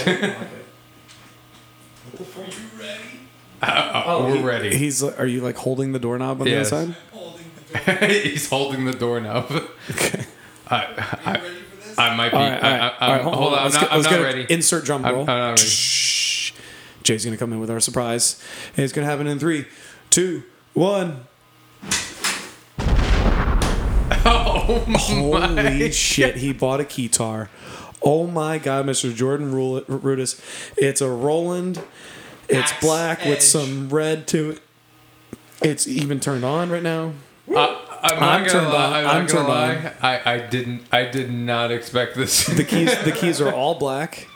Uh, Oh, we're ready. He's. like- Are you like holding the doorknob on Yes. the other side? He's holding the doorknob. I, I, I might be. All right, all right, I, I, all right, I'm- hold on. I'm Let's not, get- I'm not ready. Insert drum I'm. I'm not ready. Shh. Jay's gonna come in with our surprise. And it's gonna happen in three, two, one. Oh my. Holy shit! He bought a keytar. Oh my god, Mr. Jordan Ru- Rudess. It's a Roland. It's Axe black with some red to it. It's even turned on right now. Uh, I'm I'm gonna turned lie. on. I'm, I'm gonna turned lie. I, I didn't. I did not expect this. The keys the keys are all black.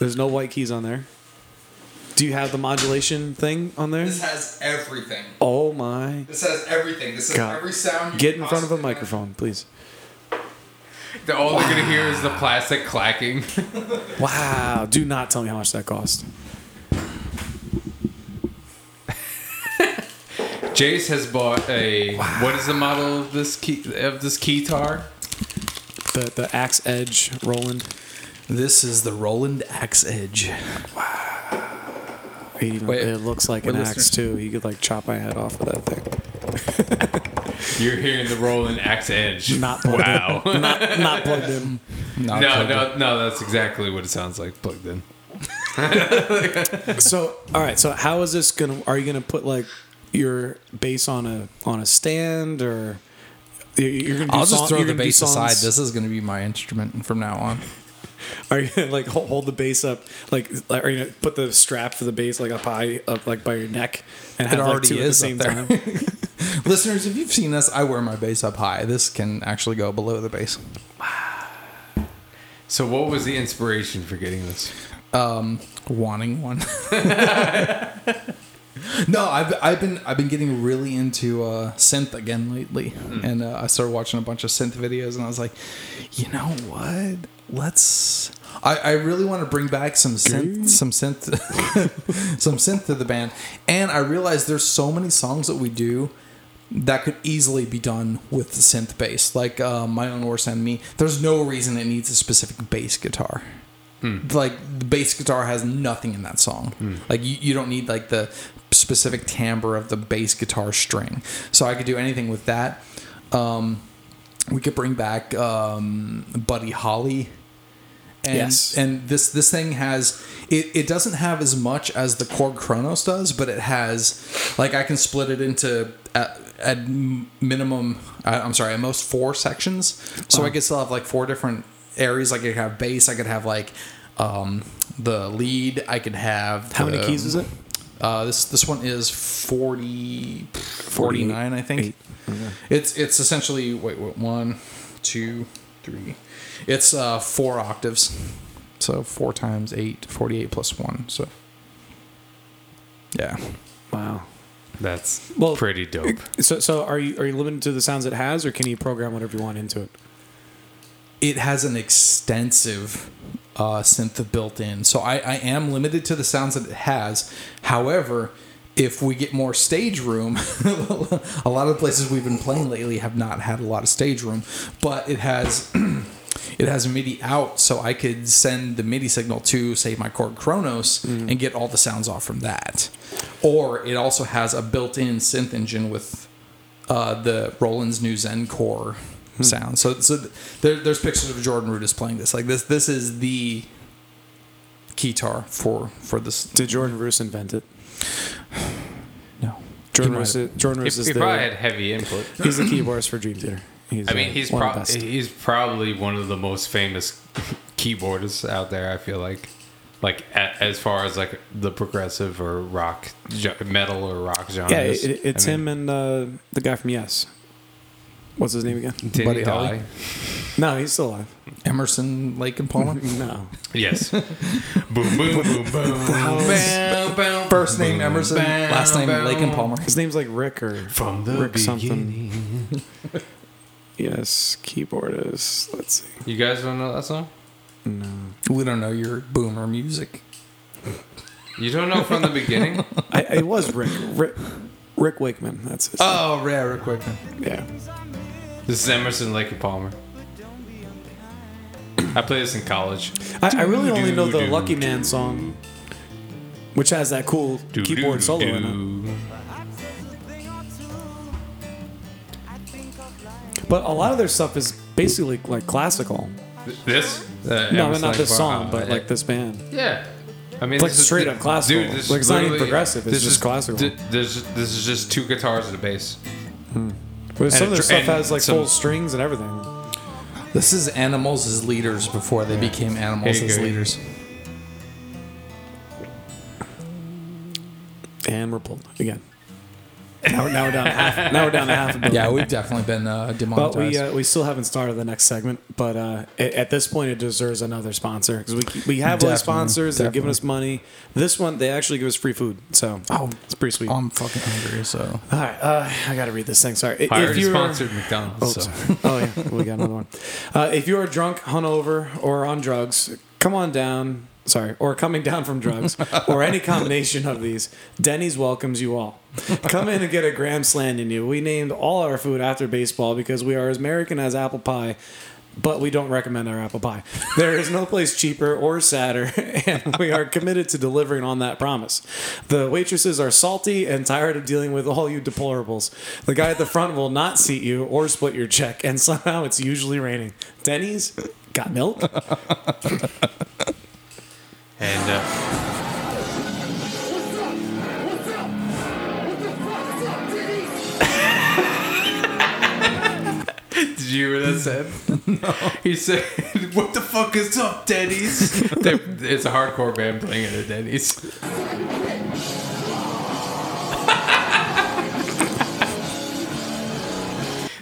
There's no white keys on there. Do you have the modulation thing on there? This has everything. Oh my. This has everything. This has God. every sound. you Get in front of a possibly microphone, please. The- All they're gonna hear is the plastic clacking. Wow. Do not tell me how much that cost. Jase has bought a. What is the model of this key of this keytar? The the Axe Edge Roland. This is the Roland AX-Edge. It, even, Wait, it looks like an listeners. axe too. You could like chop my head off with that thing. You're hearing the Roland AX-Edge. Not plugged wow. in. Not not plugged in. Not no, plugged in. no, no. That's exactly what it sounds like plugged in. So all right. So how is this gonna? Are you gonna put like your bass on a on a stand or? you- You're gonna do I'll song- just throw you're the bass aside. This is going to be my instrument from now on. Are you gonna like hold, hold the bass up like, like are you gonna put the strap for the bass like up high up like by your neck and have It like already two is at the up same there. time? Listeners, if you've seen this, I wear my bass up high. This can actually go below the bass. So, what was the inspiration for getting this? Um, wanting one. no, I've I've been I've been getting really into uh, synth again lately, and uh, I started watching a bunch of synth videos, and I was like, you know what? Let's. I, I really want to bring back some synth, some synth, some synth to the band, and I realized there's so many songs that we do that could easily be done with the synth bass, like uh, "My Own Worst Enemy." There's no reason it needs a specific bass guitar. Like the bass guitar has nothing in that song. Like you, you don't need like the specific timbre of the bass guitar string so i could do anything with that um, we could bring back um, buddy holly and, Yes. and this this thing has it, it doesn't have as much as the Korg Kronos does, but it has like I can split it into at, at minimum I- I'm sorry at most four sections, so I could still have like four different areas. Like I could have bass, I could have like um, the lead, I could have How many keys is it? Uh, this this one is 40, 49, I think. Eight. It's it's essentially wait, wait one, two, three. It's uh, four octaves, so four times eight, 48 plus one. So yeah, Wow. That's Well, pretty dope. So so are you are you limited to the sounds it has or can you program whatever you want into it? it has an extensive uh, synth built in. So I, I am limited to the sounds that it has. However, if we get more stage room, a lot of the places we've been playing lately have not had a lot of stage room, but it has it has a MIDI out, so I could send the MIDI signal to say my Korg Kronos and get all the sounds off from that. Or it also has a built-in synth engine with uh, the Roland's new Zen Core sound. So, so there, there's pictures of Jordan Rudess playing this. Like this, this is the keytar for for this. Did Jordan Roos invent it? No, Jordan He Roos, might is- Jordan He, Roos is he the probably had heavy input. he's the keyboardist for Dream Theater. He's, I mean, uh, he's one of pro- he's probably one of the most famous keyboardists out there. I feel like, like a, as far as like the progressive or rock, metal or rock genres. Yeah, it, it's I mean, him and uh, the guy from Yes. What's his name again? Did Buddy he Holly. die? No, he's still alive. Emerson, Lake and Palmer. No. Yes. boom, boom, boom, boom. Bow, bow, First name boom, Emerson, bow, last name bow. Lake and Palmer. His name's like Rick or From the Rick something. beginning. Yes, keyboardist. Let's see. You guys don't know that song? No. We don't know your boomer music. You don't know from the beginning? I, it was Rick. Rick. Rick Wakeman. That's his. Oh, rare equipment. yeah. This is Emerson, Lake and Palmer. I played this in college. I, I really only know the Lucky Man song, which has that cool keyboard solo in it. But a lot of their stuff is basically like classical. This? Uh, No, Emerson, not Lake this Palmer. song, but like this band. Yeah. I mean, it's Like this is- straight up classical. this Like, it's not even progressive, it's this just is- classical. th- This, this is just two guitars and a bass. But some of And their stuff has like some- full strings and everything. This is animals as leaders before they became animals as go. leaders. And we're pulled again. Now, we're- now we're down to half. Now we're down to half a billion. Yeah, we've definitely been uh, But we uh, we still haven't started the next segment. But uh, at, at this point, it deserves another sponsor because we we have all Definitely, these sponsors. They're giving us money. This one, they actually give us free food. So Oh, it's pretty sweet. I'm fucking hungry, so all right, uh, I got to read this thing. Sorry. I already you're- sponsored McDonald's. Oh, so. oh yeah, we got another one. Uh, if you are drunk, hungover, or on drugs, come on down. Sorry, or coming down from drugs, or any combination of these, Denny's welcomes you all. Come in and get a gram slam in you. We named all our food after baseball because we are as American as apple pie, but we don't recommend our apple pie. There is no place cheaper or sadder, and we are committed to delivering on that promise. The waitresses are salty and tired of dealing with all you deplorables. The guy at the front will not seat you or split your check, and somehow it's usually raining. Denny's got milk. And uh, did you hear what that said? no. He said, "What the fuck is up, Denny's?" It's a hardcore band playing at a Denny's.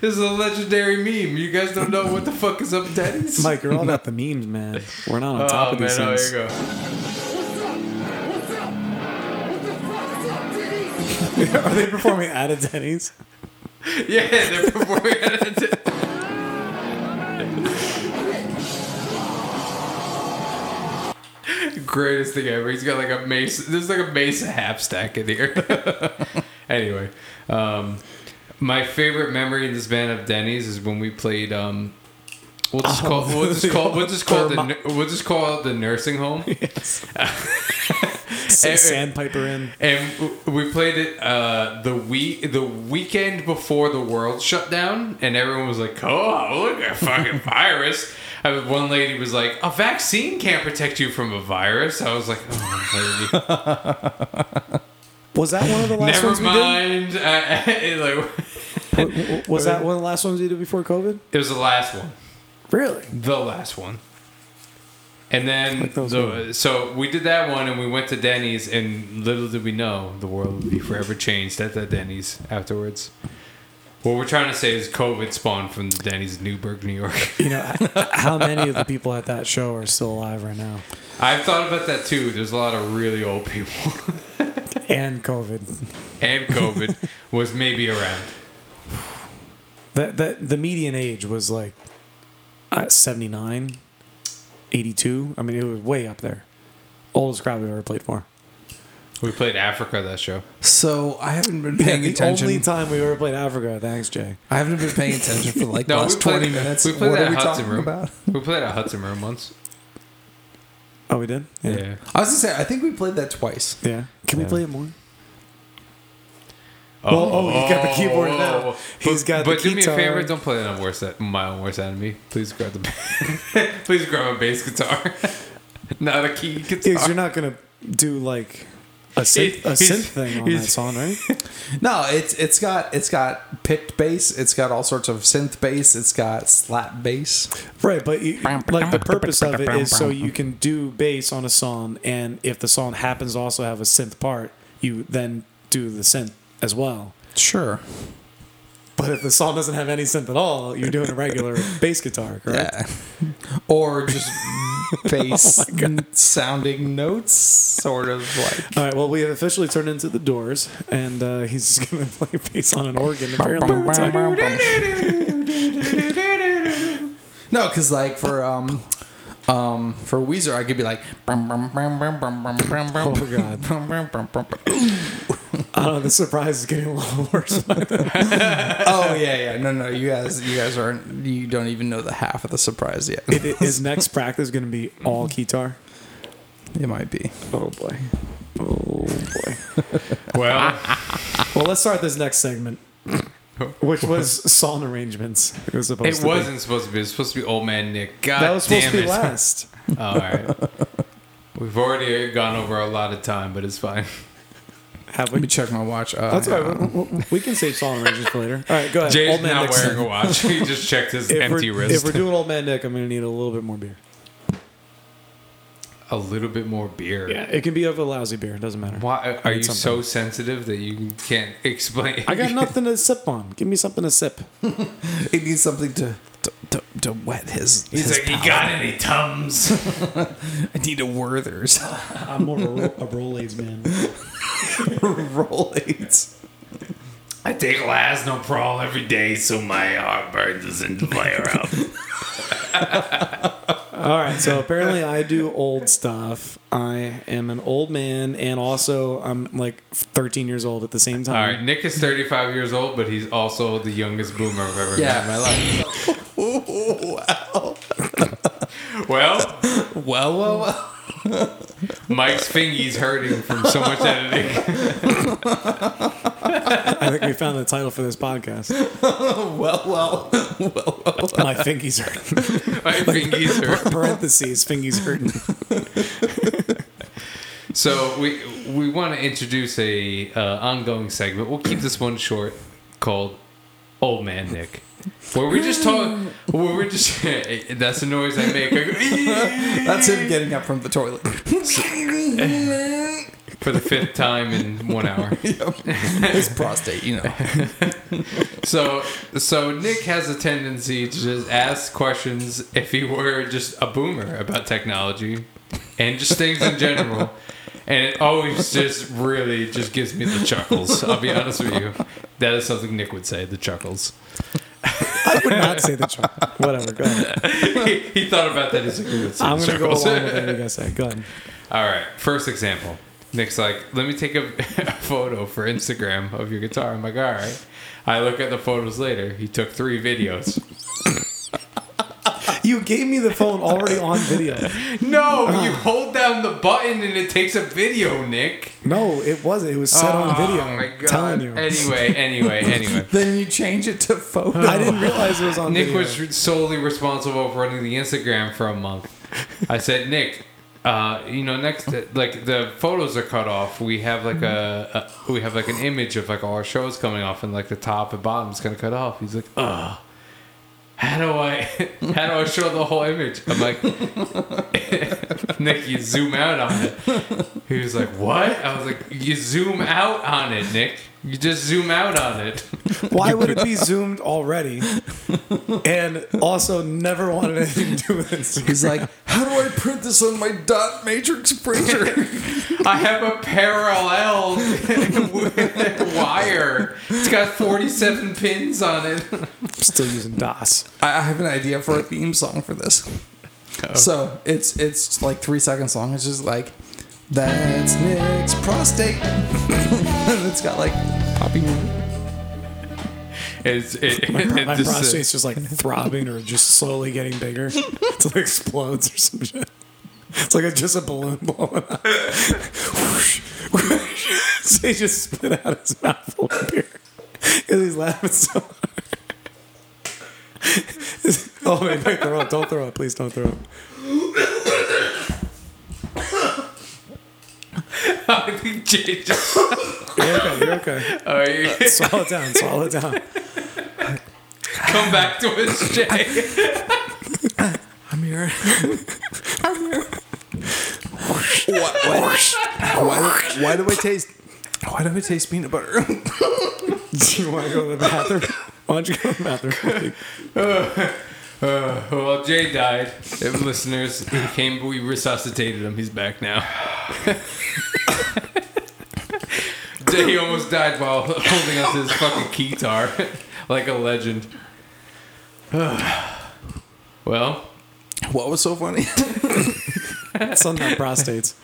Is a legendary meme. You guys don't know what the fuck is up, Denny's? Mike, you're all about the memes, man. We're not on top oh of man, these oh, things. here you go. Are they performing at a Denny's? Yeah, they're performing at a Denny's. Greatest thing ever. He's got like a mace. There's like a Mesa half stack in here. anyway, um, my favorite memory in this band of Denny's is when we played. Um, we'll just call. We'll just call. We'll just call the. We'll just call it the nursing home. Say Sandpiper in. And we played it uh, the week the weekend before the world shut down, and everyone was like, "Oh, look at a fucking virus." I one lady was like, "A vaccine can't protect you from a virus." I was like, "Oh, lady, Was that one of the last never ones we mind." I, I- like, did? Was that one of the last ones we did before COVID? it was the last one, Really? the last one. And then, Like the, so we did that one, and we went to Denny's, and little did we know the world would be forever changed at that Denny's afterwards. What we're trying to say is COVID spawned from the Denny's in Newburgh, New York. You know, how many of the people at that show are still alive right now? I've thought about that too. There's a lot of really old people, And COVID. and COVID was maybe around. That that the median age was like uh, 79, 82. I mean, it was way up there. Oldest crowd we've ever played for. We played Africa that show. so I haven't been paying the attention. only time we ever played Africa. Thanks, Jay. I haven't been paying attention for like the No, last played, twenty minutes. We played what that are we Hudson talking Room. about? We played at Hudson Room once. Oh, we did. Yeah. I was gonna say I think we played that twice. Yeah. Can we play it more? Oh, Well, oh, you got the keyboard oh, now. oh. He's but, got the But do me a favor, don't play it on worst en- my own worst enemy. Please grab the please grab a bass guitar, not a key guitar. Because you're not gonna do like a synth, a synth thing on that song, right? No, it's it's got it's got picked bass. It's got all sorts of synth bass. It's got slap bass. Right, but you, like the purpose of it is so you can do bass on a song, and if the song happens to also have a synth part, you then do the synth as well. Sure. But if the song doesn't have any synth at all, you're doing a regular bass guitar, correct? Yeah. Or just bass sounding notes, sort of like. All right. Well, we have officially turned into the Doors, and uh, he's just gonna play bass on an organ. Apparently, No, because like for um um for Weezer, I could be like. oh god! I don't know. The surprise is getting a little worse. Oh yeah, yeah. No, no. You guys, you guys aren't. You don't even know the half of the surprise yet. It, it- his next practice going to be all guitar. It might be. Oh boy. Oh boy. well, Well, let's start this next segment, which was song arrangements. It was supposed it to wasn't supposed to be. It was supposed to be Old Man Nick. God That was supposed damn to be it. last. All right. We've already gone over a lot of time, but it's fine. Have Let me check my watch. Uh, That's all yeah. right. We- we- We can save song arrangements for later. All right, go ahead. Jay's Old man not Nick's wearing a watch. He just checked his If empty we're, wrist. if we're doing old man Nick, I'm gonna need a little bit more beer. a little bit more beer. Yeah, it can be of a lousy beer. It doesn't matter. Why are you something. so sensitive that you can't explain? I got nothing to sip on. Give me something to sip. He needs something to to, to, to wet his. He's his like, you got any tums? I need a Werther's. I'm more of a, ro- a Rolaids man. Rolaids. I take no Lasnoprol every day so my heartburn doesn't flare up. All right, so apparently I do old stuff. I am an old man, and also I'm like 13 years old at the same time. All right, Nick is 35 years old, but he's also the youngest boomer I've ever met in my life. wow. Well, Well, well, well. Mike's fingies hurting from so much editing. I think we found the title for this podcast. Well, well. Well. My fingies hurting. My fingies hurt. Parentheses, fingies hurting. So we we want to introduce a uh, ongoing segment. We'll keep this one short, called "Old Man Nick," where we just talk. Where we just that's the noise I make. That's him getting up from the toilet. for the fifth time in one hour. His prostate, you know. So so Nick has a tendency to just ask questions if he were just a boomer about technology and just things in general. And it always just really just gives me the chuckles. I'll be honest with you. That is something Nick would say, the chuckles. I would not say the truth. Whatever, go ahead. he, he thought about that. He's like, "Ooh, let's say I'm going to go chuckles." along with what you guys say. Go ahead. All right, first example. Nick's like, let me take a, a photo for Instagram of your guitar. I'm like, all right. I look at the photos later. He took three videos. You gave me the phone already on video. No, you hold down the button and it takes a video, Nick. No, it wasn't. It was set on video. Oh my god. Telling you. Anyway, anyway, anyway. then you change it to photo. I didn't realize it was on Nick video. was solely responsible for running the Instagram for a month. I said, Nick, uh, you know, next like the photos are cut off. We have like a, a we have like an image of like all our shows coming off, and like the top and bottom is gonna cut off. He's like, ugh. How do I how do I show the whole image? I'm like, Nick, you zoom out on it. He was like, what? I was like, you zoom out on it, Nick. You just zoom out on it. Why would it be zoomed already? And also never wanted anything to do with Instagram. He's like, how do I print this on my dot matrix printer? I have a parallel wire. It's got 47 pins on it. I'm Still using DOS. I I have an idea for a theme song for this. Oh. So it's it's like three seconds long. It's just like that's Nick's prostate, it's got like poppy. It's, it, My, it, my just, uh, prostate's just like throbbing or just slowly getting bigger until it explodes or some shit. It's like a, just a balloon blowing up. Whoosh, whoosh. so he just spit out his mouth full of beer because he's laughing so hard. oh wait, wait, throw up! Don't throw up, please! Don't throw up. I think Jay just. You're okay. You're okay. Oh, you- Swallow it down. Swallow it down. come back to us, Jay. I'm here. I'm here. Why, why, why, do, why do I taste? Why do I taste peanut butter? Do you want to go to the bathroom? Why don't you go to the bathroom? Uh, well, Jay died. Uh, Listeners, he came. We resuscitated him. He's back now. he almost died while holding up his fucking guitar, like a legend. well, What was so funny? Some not prostates.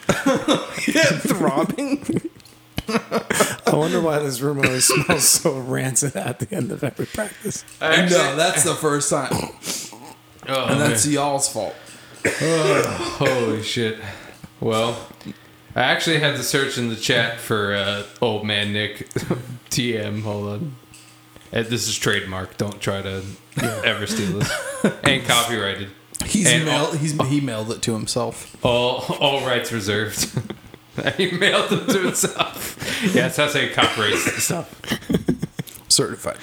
Throbbing. I wonder why this room always smells so rancid at the end of every practice. I actually, no, that's the first time, oh, and man. that's y'all's fault. Holy shit. Well, I actually had to search in the chat for uh, old man Nick TM. Hold on. This is trademark. Don't try to ever steal this. and copyrighted. He's And mailed. He's he mailed it to himself. All all rights reserved. he mailed it to himself. Yeah, that's how I say copyright stuff. Certified.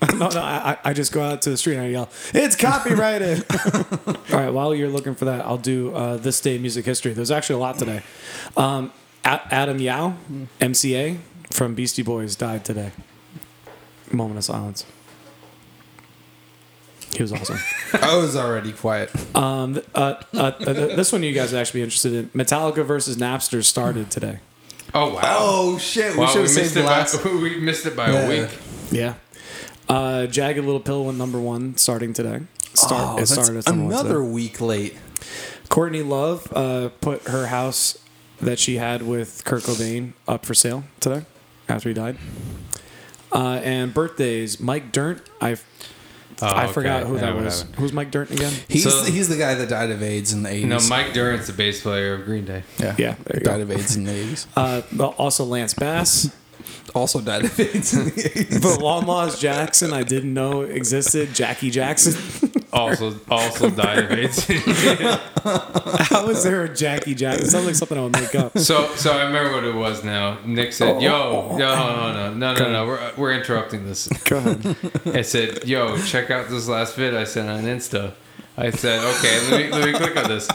no, no, I, I- I just go out to the street and I yell, "It's copyrighted!" All right, while you're looking for that, I'll do uh, this day in music history. There's actually a lot today. Um, A- Adam Yauch, MCA from Beastie Boys, died today. Moment of silence. He was awesome. I was already quiet. Um, uh, uh, uh, this one you guys would actually be interested in. Metallica versus Napster started today. Oh wow! Oh shit! We Wow, should we have missed saved it last. by we missed it by Yeah. a week. Yeah. Uh, Jagged Little Pill went number one starting today. Start, Oh, it that's started as number today. another week late. Courtney Love uh, put her house that she had with Kurt Cobain up for sale today after he died. Uh, and birthdays, Mike Dirnt. I Oh, I okay. forgot who Yeah, that was. whatever. Who's Mike Dirnt again? He's So- the, he's the guy that died of AIDS in the eighties. No, Mike Dirnt's the bass player of Green Day. Yeah, Yeah, there you died go. of AIDS in the eighties. Uh, also Lance Bass. Also died of AIDS in the eighties. But Long Lost Jackson, I didn't know existed. Jackie Jackson. Also, also died of AIDS. How is there a Jackie Jackson? It sounds like something I would make up. so, so I remember what it was now. Nick said, oh. "Yo, no, no, no, no, no, no, we're we're interrupting this." Go ahead. I said, "Yo, check out this last vid I sent on Insta." I said, "Okay, let me let me click on this."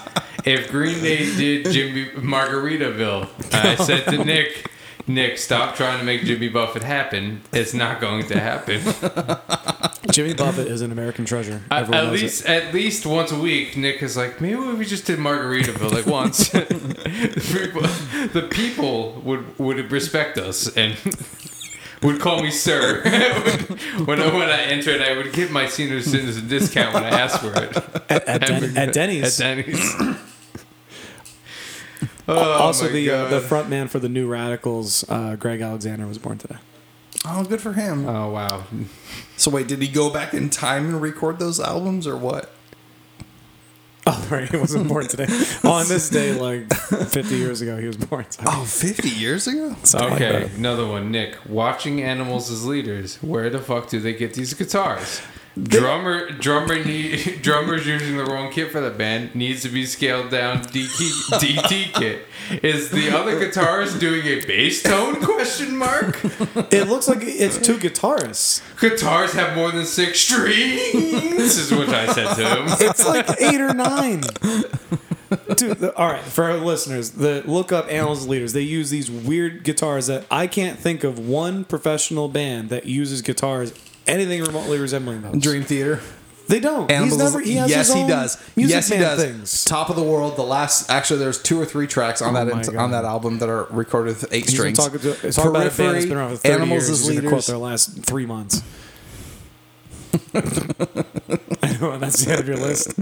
If Green Day did Jimmy Margaritaville, I said to Nick, "Nick, stop trying to make Jimmy Buffett happen. It's not going to happen." Jimmy Buffett is an American treasure. At, Everyone at least, it. at least once a week, Nick is like, maybe we just did Margaritaville like once. the, people, would would respect us and would call me sir. when I, when I entered, I would get my senior citizen discount when I asked for it At, at, Den- at Denny's. At Denny's. also, Oh my the uh, the God. front man for the New Radicals, uh, Greg Alexander, was born today. Oh, good for him. Oh wow! So wait, did he go back in time and record those albums or what? Oh, right, he wasn't born today. On this day, like 50 years ago, he was born. Sorry. Oh, 50 years ago? Something Okay, that. another one. Nick, watching animals as leaders. Where the fuck do they get these guitars? Drummer, drummer, need, drummer's using the wrong kit for the band. Needs to be scaled down. DT, DT kit. Is the other guitarist doing a bass tone? Question mark. It looks like it's two guitarists. Guitars have more than six strings. This is what I said to him. It's like eight or nine. Dude, the, all right, for our listeners, the look up Animals Leaders. They use these weird guitars that I can't think of one professional band that uses guitars anything remotely resembling those. Dream Theater. They don't. Animals. He's never. He has yes, his he does. Music yes, he does. Things. Top of the world. The last. Actually, there's two or three tracks on Oh that my on that album that are recorded with eight He's strings. talking to, it's talking about a band that's been around for 30 Animals years. as He's going to quote their last three months. I know, that's the end of your list.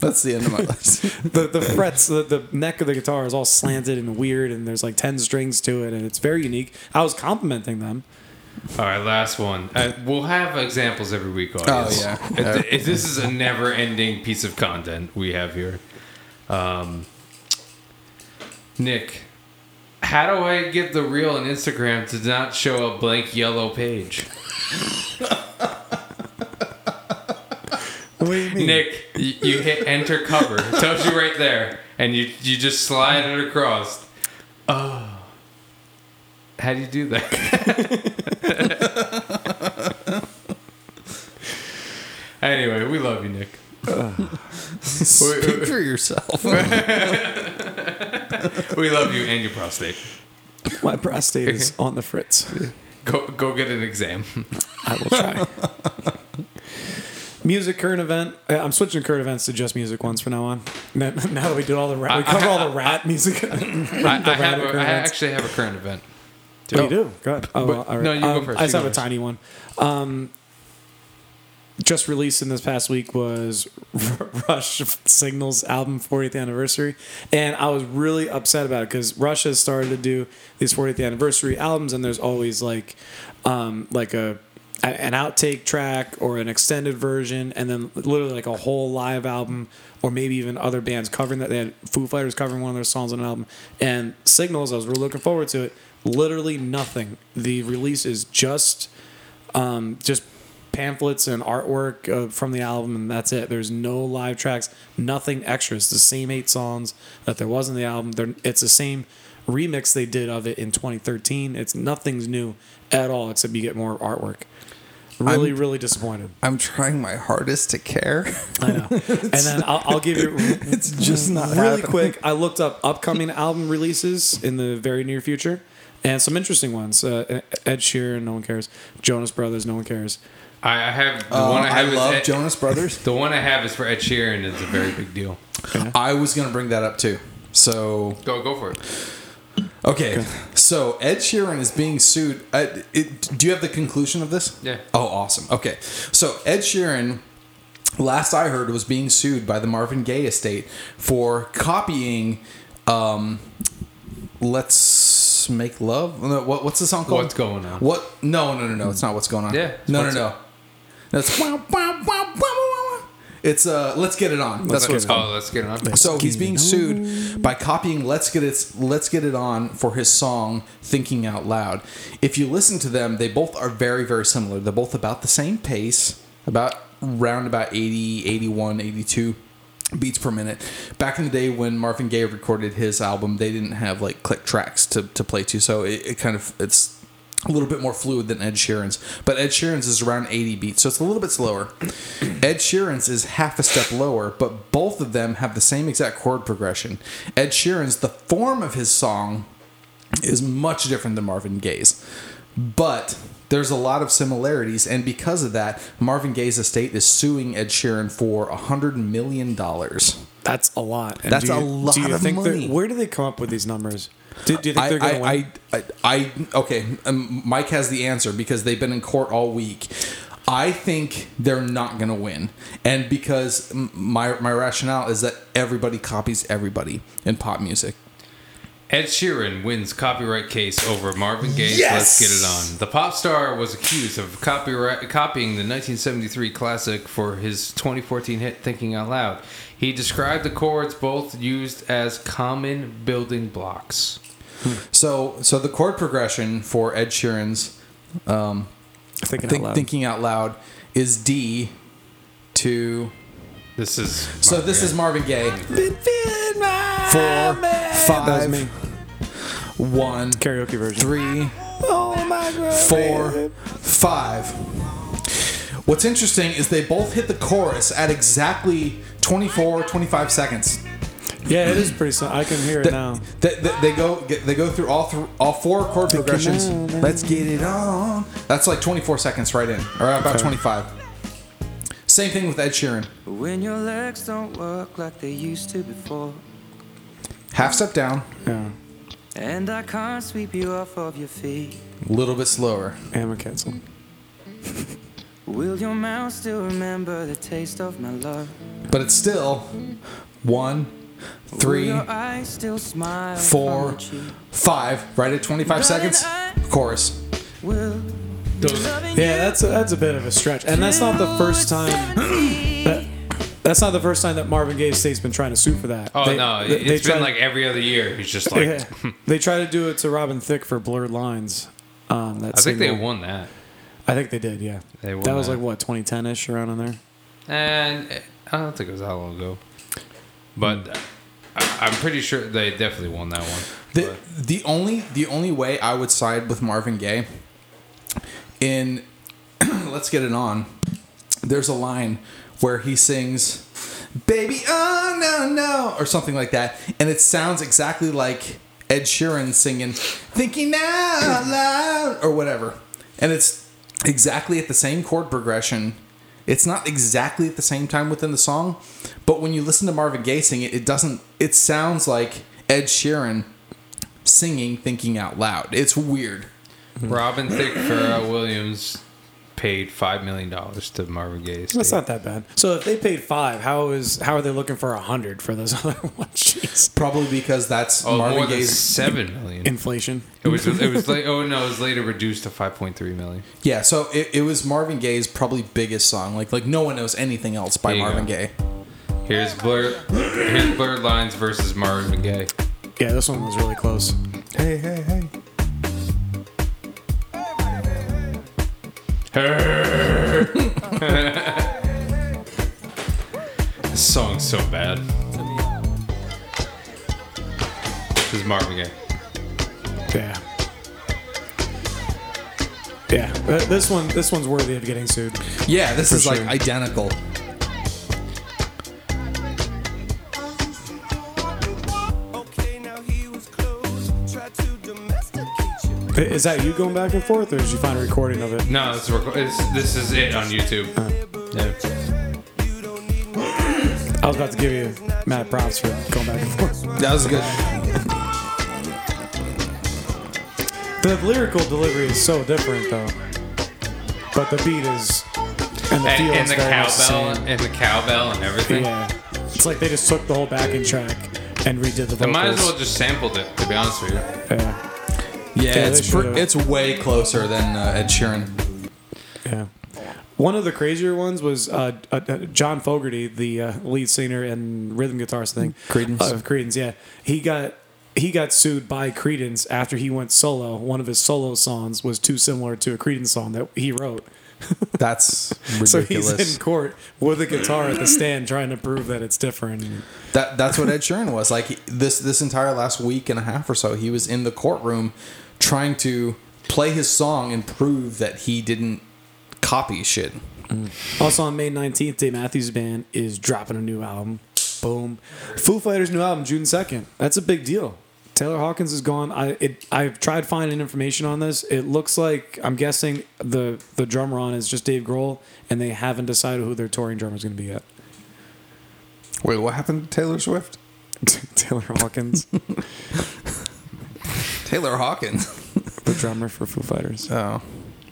That's the end of my list. The, the frets, the, the neck of the guitar is all slanted and weird, and there's like 10 strings to it, and it's very unique. I was complimenting them. All right, last one. Uh, we'll have examples every week. Audience. Oh, yeah. It- it- this is a never-ending piece of content we have here. Um, Nick, how do I get the reel on Instagram to not show a blank yellow page? What do you mean? Nick, you, you hit enter cover. It tells you right there, and you you just slide it across. Oh, how do you do that? anyway, we love you, Nick. Speak for yourself. We love you and your prostate. My prostate is on the fritz. Go go get an exam. I will try. music current event. Uh, I'm switching current events to just music ones from now on. Now that we did all the rat, we cover all the rat music. I, I, have a, I actually have a current event. Oh, you do? Good. Oh, But- well, all right. no, you go Um, first. I just You have a first. tiny one. Um, just released in this past week was Rush Signals album 40th anniversary, and I was really upset about it because Rush has started to do these 40th anniversary albums, and there's always like, um, like a a- an outtake track or an extended version, and then literally like a whole live album, or maybe even other bands covering that. They had Foo Fighters covering one of their songs on an album, and Signals. I was really looking forward to it. Literally nothing. The release is just um, just pamphlets and artwork uh, from the album, and that's it. There's no live tracks, nothing extra. It's the same eight songs that there was in the album. They're, it's the same remix they did of it in 2013. It's nothing's new at all except you get more artwork. Really, I'm- really disappointed. I'm trying my hardest to care. I know. and then I'll, I'll give you It's just not really happening. quick. I looked up upcoming album releases in the very near future, and some interesting ones. Uh, Ed Sheeran, no one cares. Jonas Brothers, no one cares. I, I have the Uh, one I I have is love Ed- Jonas Brothers. The one I have is for Ed Sheeran. It's a very big deal. I was gonna bring that up too. So Go go for it. okay, so Ed Sheeran is being sued. Uh, it, do you have the conclusion of this? Yeah. Oh, awesome. Okay, so Ed Sheeran, last I heard, was being sued by the Marvin Gaye estate for copying. Um, Let's make love. No, what, what's the song called? What's going on? What? No, no, no, no. It's not what's going on. Yeah, it's No, no, what's- no. That's wow, wow, wow, wow, wow. It's uh. Let's get it on. That's what it's called. Oh, let's get it on. So he's being sued by copying "Let's Get It Let's Get It On" for his song "Thinking Out Loud." If you listen to them, they both are very, very similar. They're both about the same pace, about round about 80, 81, 82 beats per minute. Back in the day when Marvin Gaye recorded his album, they didn't have like click tracks to, to play to, so it, it kind of it's a little bit more fluid than Ed Sheeran's. But Ed Sheeran's is around 80 beats, so it's a little bit slower. Ed Sheeran's is half a step lower, but both of them have the same exact chord progression. Ed Sheeran's, the form of his song is much different than Marvin Gaye's. But there's a lot of similarities, and because of that, Marvin Gaye's estate is suing Ed Sheeran for a hundred million dollars. That's a lot. And That's you, a lot do you of think money. Where do they come up with these numbers? Do, do you think I, they're going to win? I, I, I, I, okay. Um, Mike has the answer because they've been in court all week. I think they're not going to win, and because my my rationale is that everybody copies everybody in pop music. Ed Sheeran wins copyright case over Marvin Gaye's Yes! "Let's Get It On." The pop star was accused of copyright copying the 1973 classic for his 2014 hit "Thinking Out Loud." He described the chords both used as common building blocks. So, so the chord progression for Ed Sheeran's um, Thinking think, out loud. thinking out loud is D to. This is So this is Marvin Gaye. Been feeling my Four, man. five, That was me. One, Karaoke version. three, Oh my god. four, five. What's interesting is they both hit the chorus at exactly 24, 25 seconds. Yeah, it is pretty. Sim- I can hear it now. They, they, they go they go through all th- all four chord progressions. Let's get it on. That's like 24 seconds right in, or about 25. Same thing with Ed Sheeran. When your legs don't work like they used to before, Half step down, Yeah. and I can't sweep you off of your feet. a little bit slower. Hammer cancel. Will your mouth still remember the taste of my love? But it's still one, Will three, your eyes still smile four, upon the cheek? five, right at 25 seconds. Chorus. Will Yeah, that's a, that's a bit of a stretch, and that's not the first time. That, that's not the first time that Marvin Gaye State's been trying to sue for that. Oh They- no, they- it's they been tried- like every other year. He's just like, yeah. they try to do it to Robin Thicke for Blurred Lines. Um, that I think they single. won that. I think they did. Yeah, They won that was that. like what 2010 ish around in there. And I don't think it was that long ago, but I, I'm pretty sure they definitely won that one. The the only the only way I would side with Marvin Gaye in Let's Get It On, there's a line where he sings Baby oh no no or something like that and it sounds exactly like Ed Sheeran singing Thinking Out Loud or whatever. And it's exactly at the same chord progression. It's not exactly at the same time within the song, but when you listen to Marvin Gaye sing it, it doesn't it sounds like Ed Sheeran singing thinking out loud. It's weird. Mm-hmm. Robin Thicke Pharrell Williams paid five million dollars to Marvin Gaye. That's not that bad. So if they paid five, how is how are they looking for a hundred for those other ones? Jeez. Probably because that's Oh, Marvin more than Gaye's seven million. Inflation. It was. It was. Like, oh no, it was later reduced to five point three million. Yeah, so it, it was Marvin Gaye's probably biggest song. Like like no one knows anything else by Marvin go. Gaye. Here's blur. Here's blurred lines versus Marvin Gaye. Yeah, this one was really close. Hey, hey, hey. This song's so bad. This is Marvin Gaye. Yeah. Yeah, Uh, this one this one's worthy of getting sued. Yeah, this For is like identical. Is that you going back and forth, or did you find a recording of it? No, it's, reco- it's this is it on YouTube. Yeah. I was about to give you mad props for going back and forth. That was good. The lyrical delivery is so different, though. But the beat is and the And, feel and is the cowbell and the cowbell and everything. Yeah, it's like they just took the whole backing track and redid the vocals. They might as well just sampled it. To be honest with you. Yeah, Yeah, Yeah, it's pr- it's way closer than uh, Ed Sheeran. yeah. One of the crazier ones was uh, uh, uh, John Fogerty, the uh, lead singer and rhythm guitarist thing. Creedence. Of Creedence, yeah. He got he got sued by Creedence after he went solo. One of his solo songs was too similar to a Creedence song that he wrote. That's ridiculous. So he's in court with a guitar at the stand trying to prove that it's different. That that's what Ed Sheeran was like. This this entire last week and a half or so, he was in the courtroom trying to play his song and prove that he didn't copy shit. Mm. Also on May 19th, Dave Matthews Band is dropping a new album. Boom. Foo Fighters' new album, June 2nd. That's a big deal. Taylor Hawkins is gone. I it, I've tried finding information on this. It looks like I'm guessing the the drummer on is just Dave Grohl, and they haven't decided who their touring drummer is going to be yet. Wait, what happened to Taylor Swift? Taylor Hawkins, Taylor Hawkins. the drummer for Foo Fighters, Oh,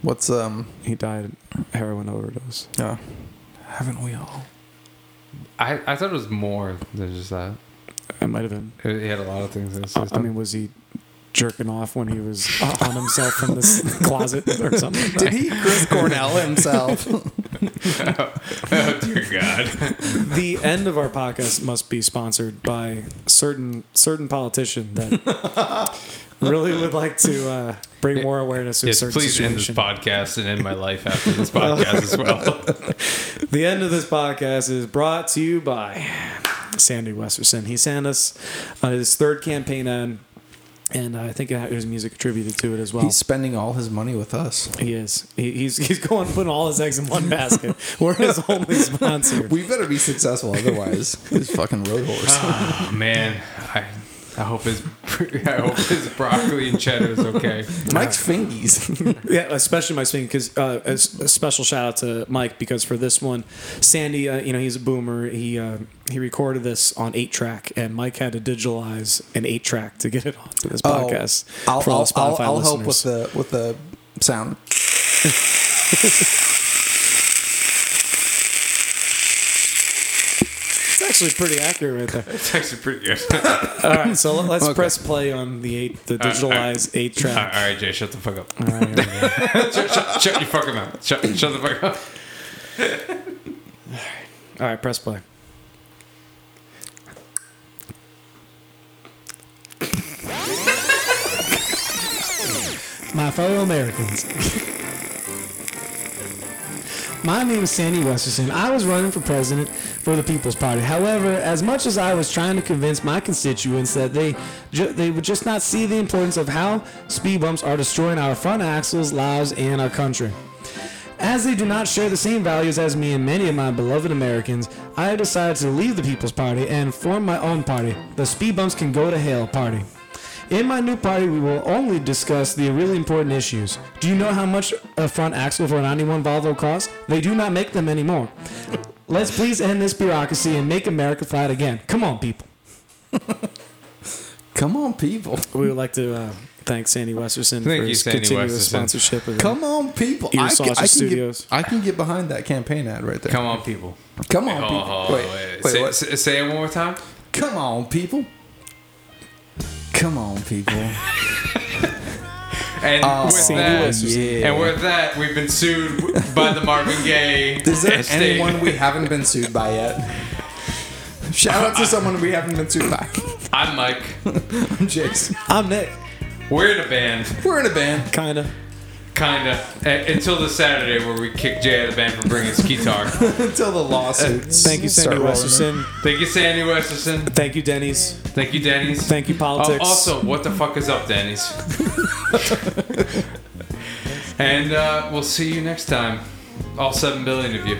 what's um? he died heroin overdose. Uh, haven't we all? I, I thought it was more than just that. It might have been. He had a lot of things in his system. I mean, was he jerking off when he was uh, on himself from this closet or something? Did he Chris Cornell himself? oh dear God. the end of our podcast must be sponsored by certain certain politician that really would like to uh, bring more awareness to a yes, certain please end this podcast and end my life after this podcast as well. The end of this podcast is brought to you by Sandy Westerson. He sent us uh, his third campaign ad, and I think there's music attributed to it as well. He's spending all his money with us. he is. He, he's he's going putting all his eggs in one basket. We're his only sponsor. We better be successful, otherwise, his fucking road horse. oh man, I I hope his I hope his broccoli and cheddar is okay. Mike's fingies. Yeah, especially my swing because uh, a, s- a special shout out to Mike because for this one, Sandy, uh, you know, he's a boomer. He uh, he recorded this on eight track, and Mike had to digitalize an eight track to get it onto this podcast. Oh, I'll, for all I'll, I'll, I'll help with the with the sound. actually pretty accurate right there. It's actually pretty good. All right, so let- let's Okay. press play on the eight, the all right. digitalized eight all, right, track. all right, Jay, shut the fuck up. All right, here we go. shut, shut, shut your fucking mouth. Shut, shut the fuck up. All right, press play. My fellow Americans. My name is Sandy Westerson. I was running for president for the People's Party. However, as much as I was trying to convince my constituents that they ju- they would just not see the importance of how speed bumps are destroying our front axles, lives, and our country. As they do not share the same values as me and many of my beloved Americans, I decided to leave the People's Party and form my own party, the Speed Bumps Can Go to Hell Party. In my new party, we will only discuss the really important issues. Do you know how much a front axle for a 91 Volvo costs? They do not make them anymore. Let's please end this bureaucracy and make America flat again. Come on, people. Come on, people. We would like to uh, thank Sandy Westerson Thank for you, his Sandy continuous Westerson. sponsorship of Come on, people. Ear I can, Sausage I, can Studios. get, I can get behind that campaign ad right there. Come on, people. Come on, Oh, people. oh, wait, wait. wait, say, what? say- say it one more time. Come on, people. Come on, people. And Oh, with that, yeah. and with that, we've been sued by the Marvin Gaye. Is there estate. anyone we haven't been sued by yet? Shout out to someone we haven't been sued by. I'm Mike. I'm Jase. I'm Nick. We're in a band. We're in a band. Kinda. Kinda. A- until the Saturday where we kick Jay out of the band for bringing his guitar. Until the lawsuits. Thank you, Sandy rolling. Westerson. Thank you, Sandy Westerson. Thank you, Denny's. Thank you, Denny's. Thank you, Uh, politics. also, what the fuck is up, Denny's? and uh, we'll see you next time. All seven billion of you.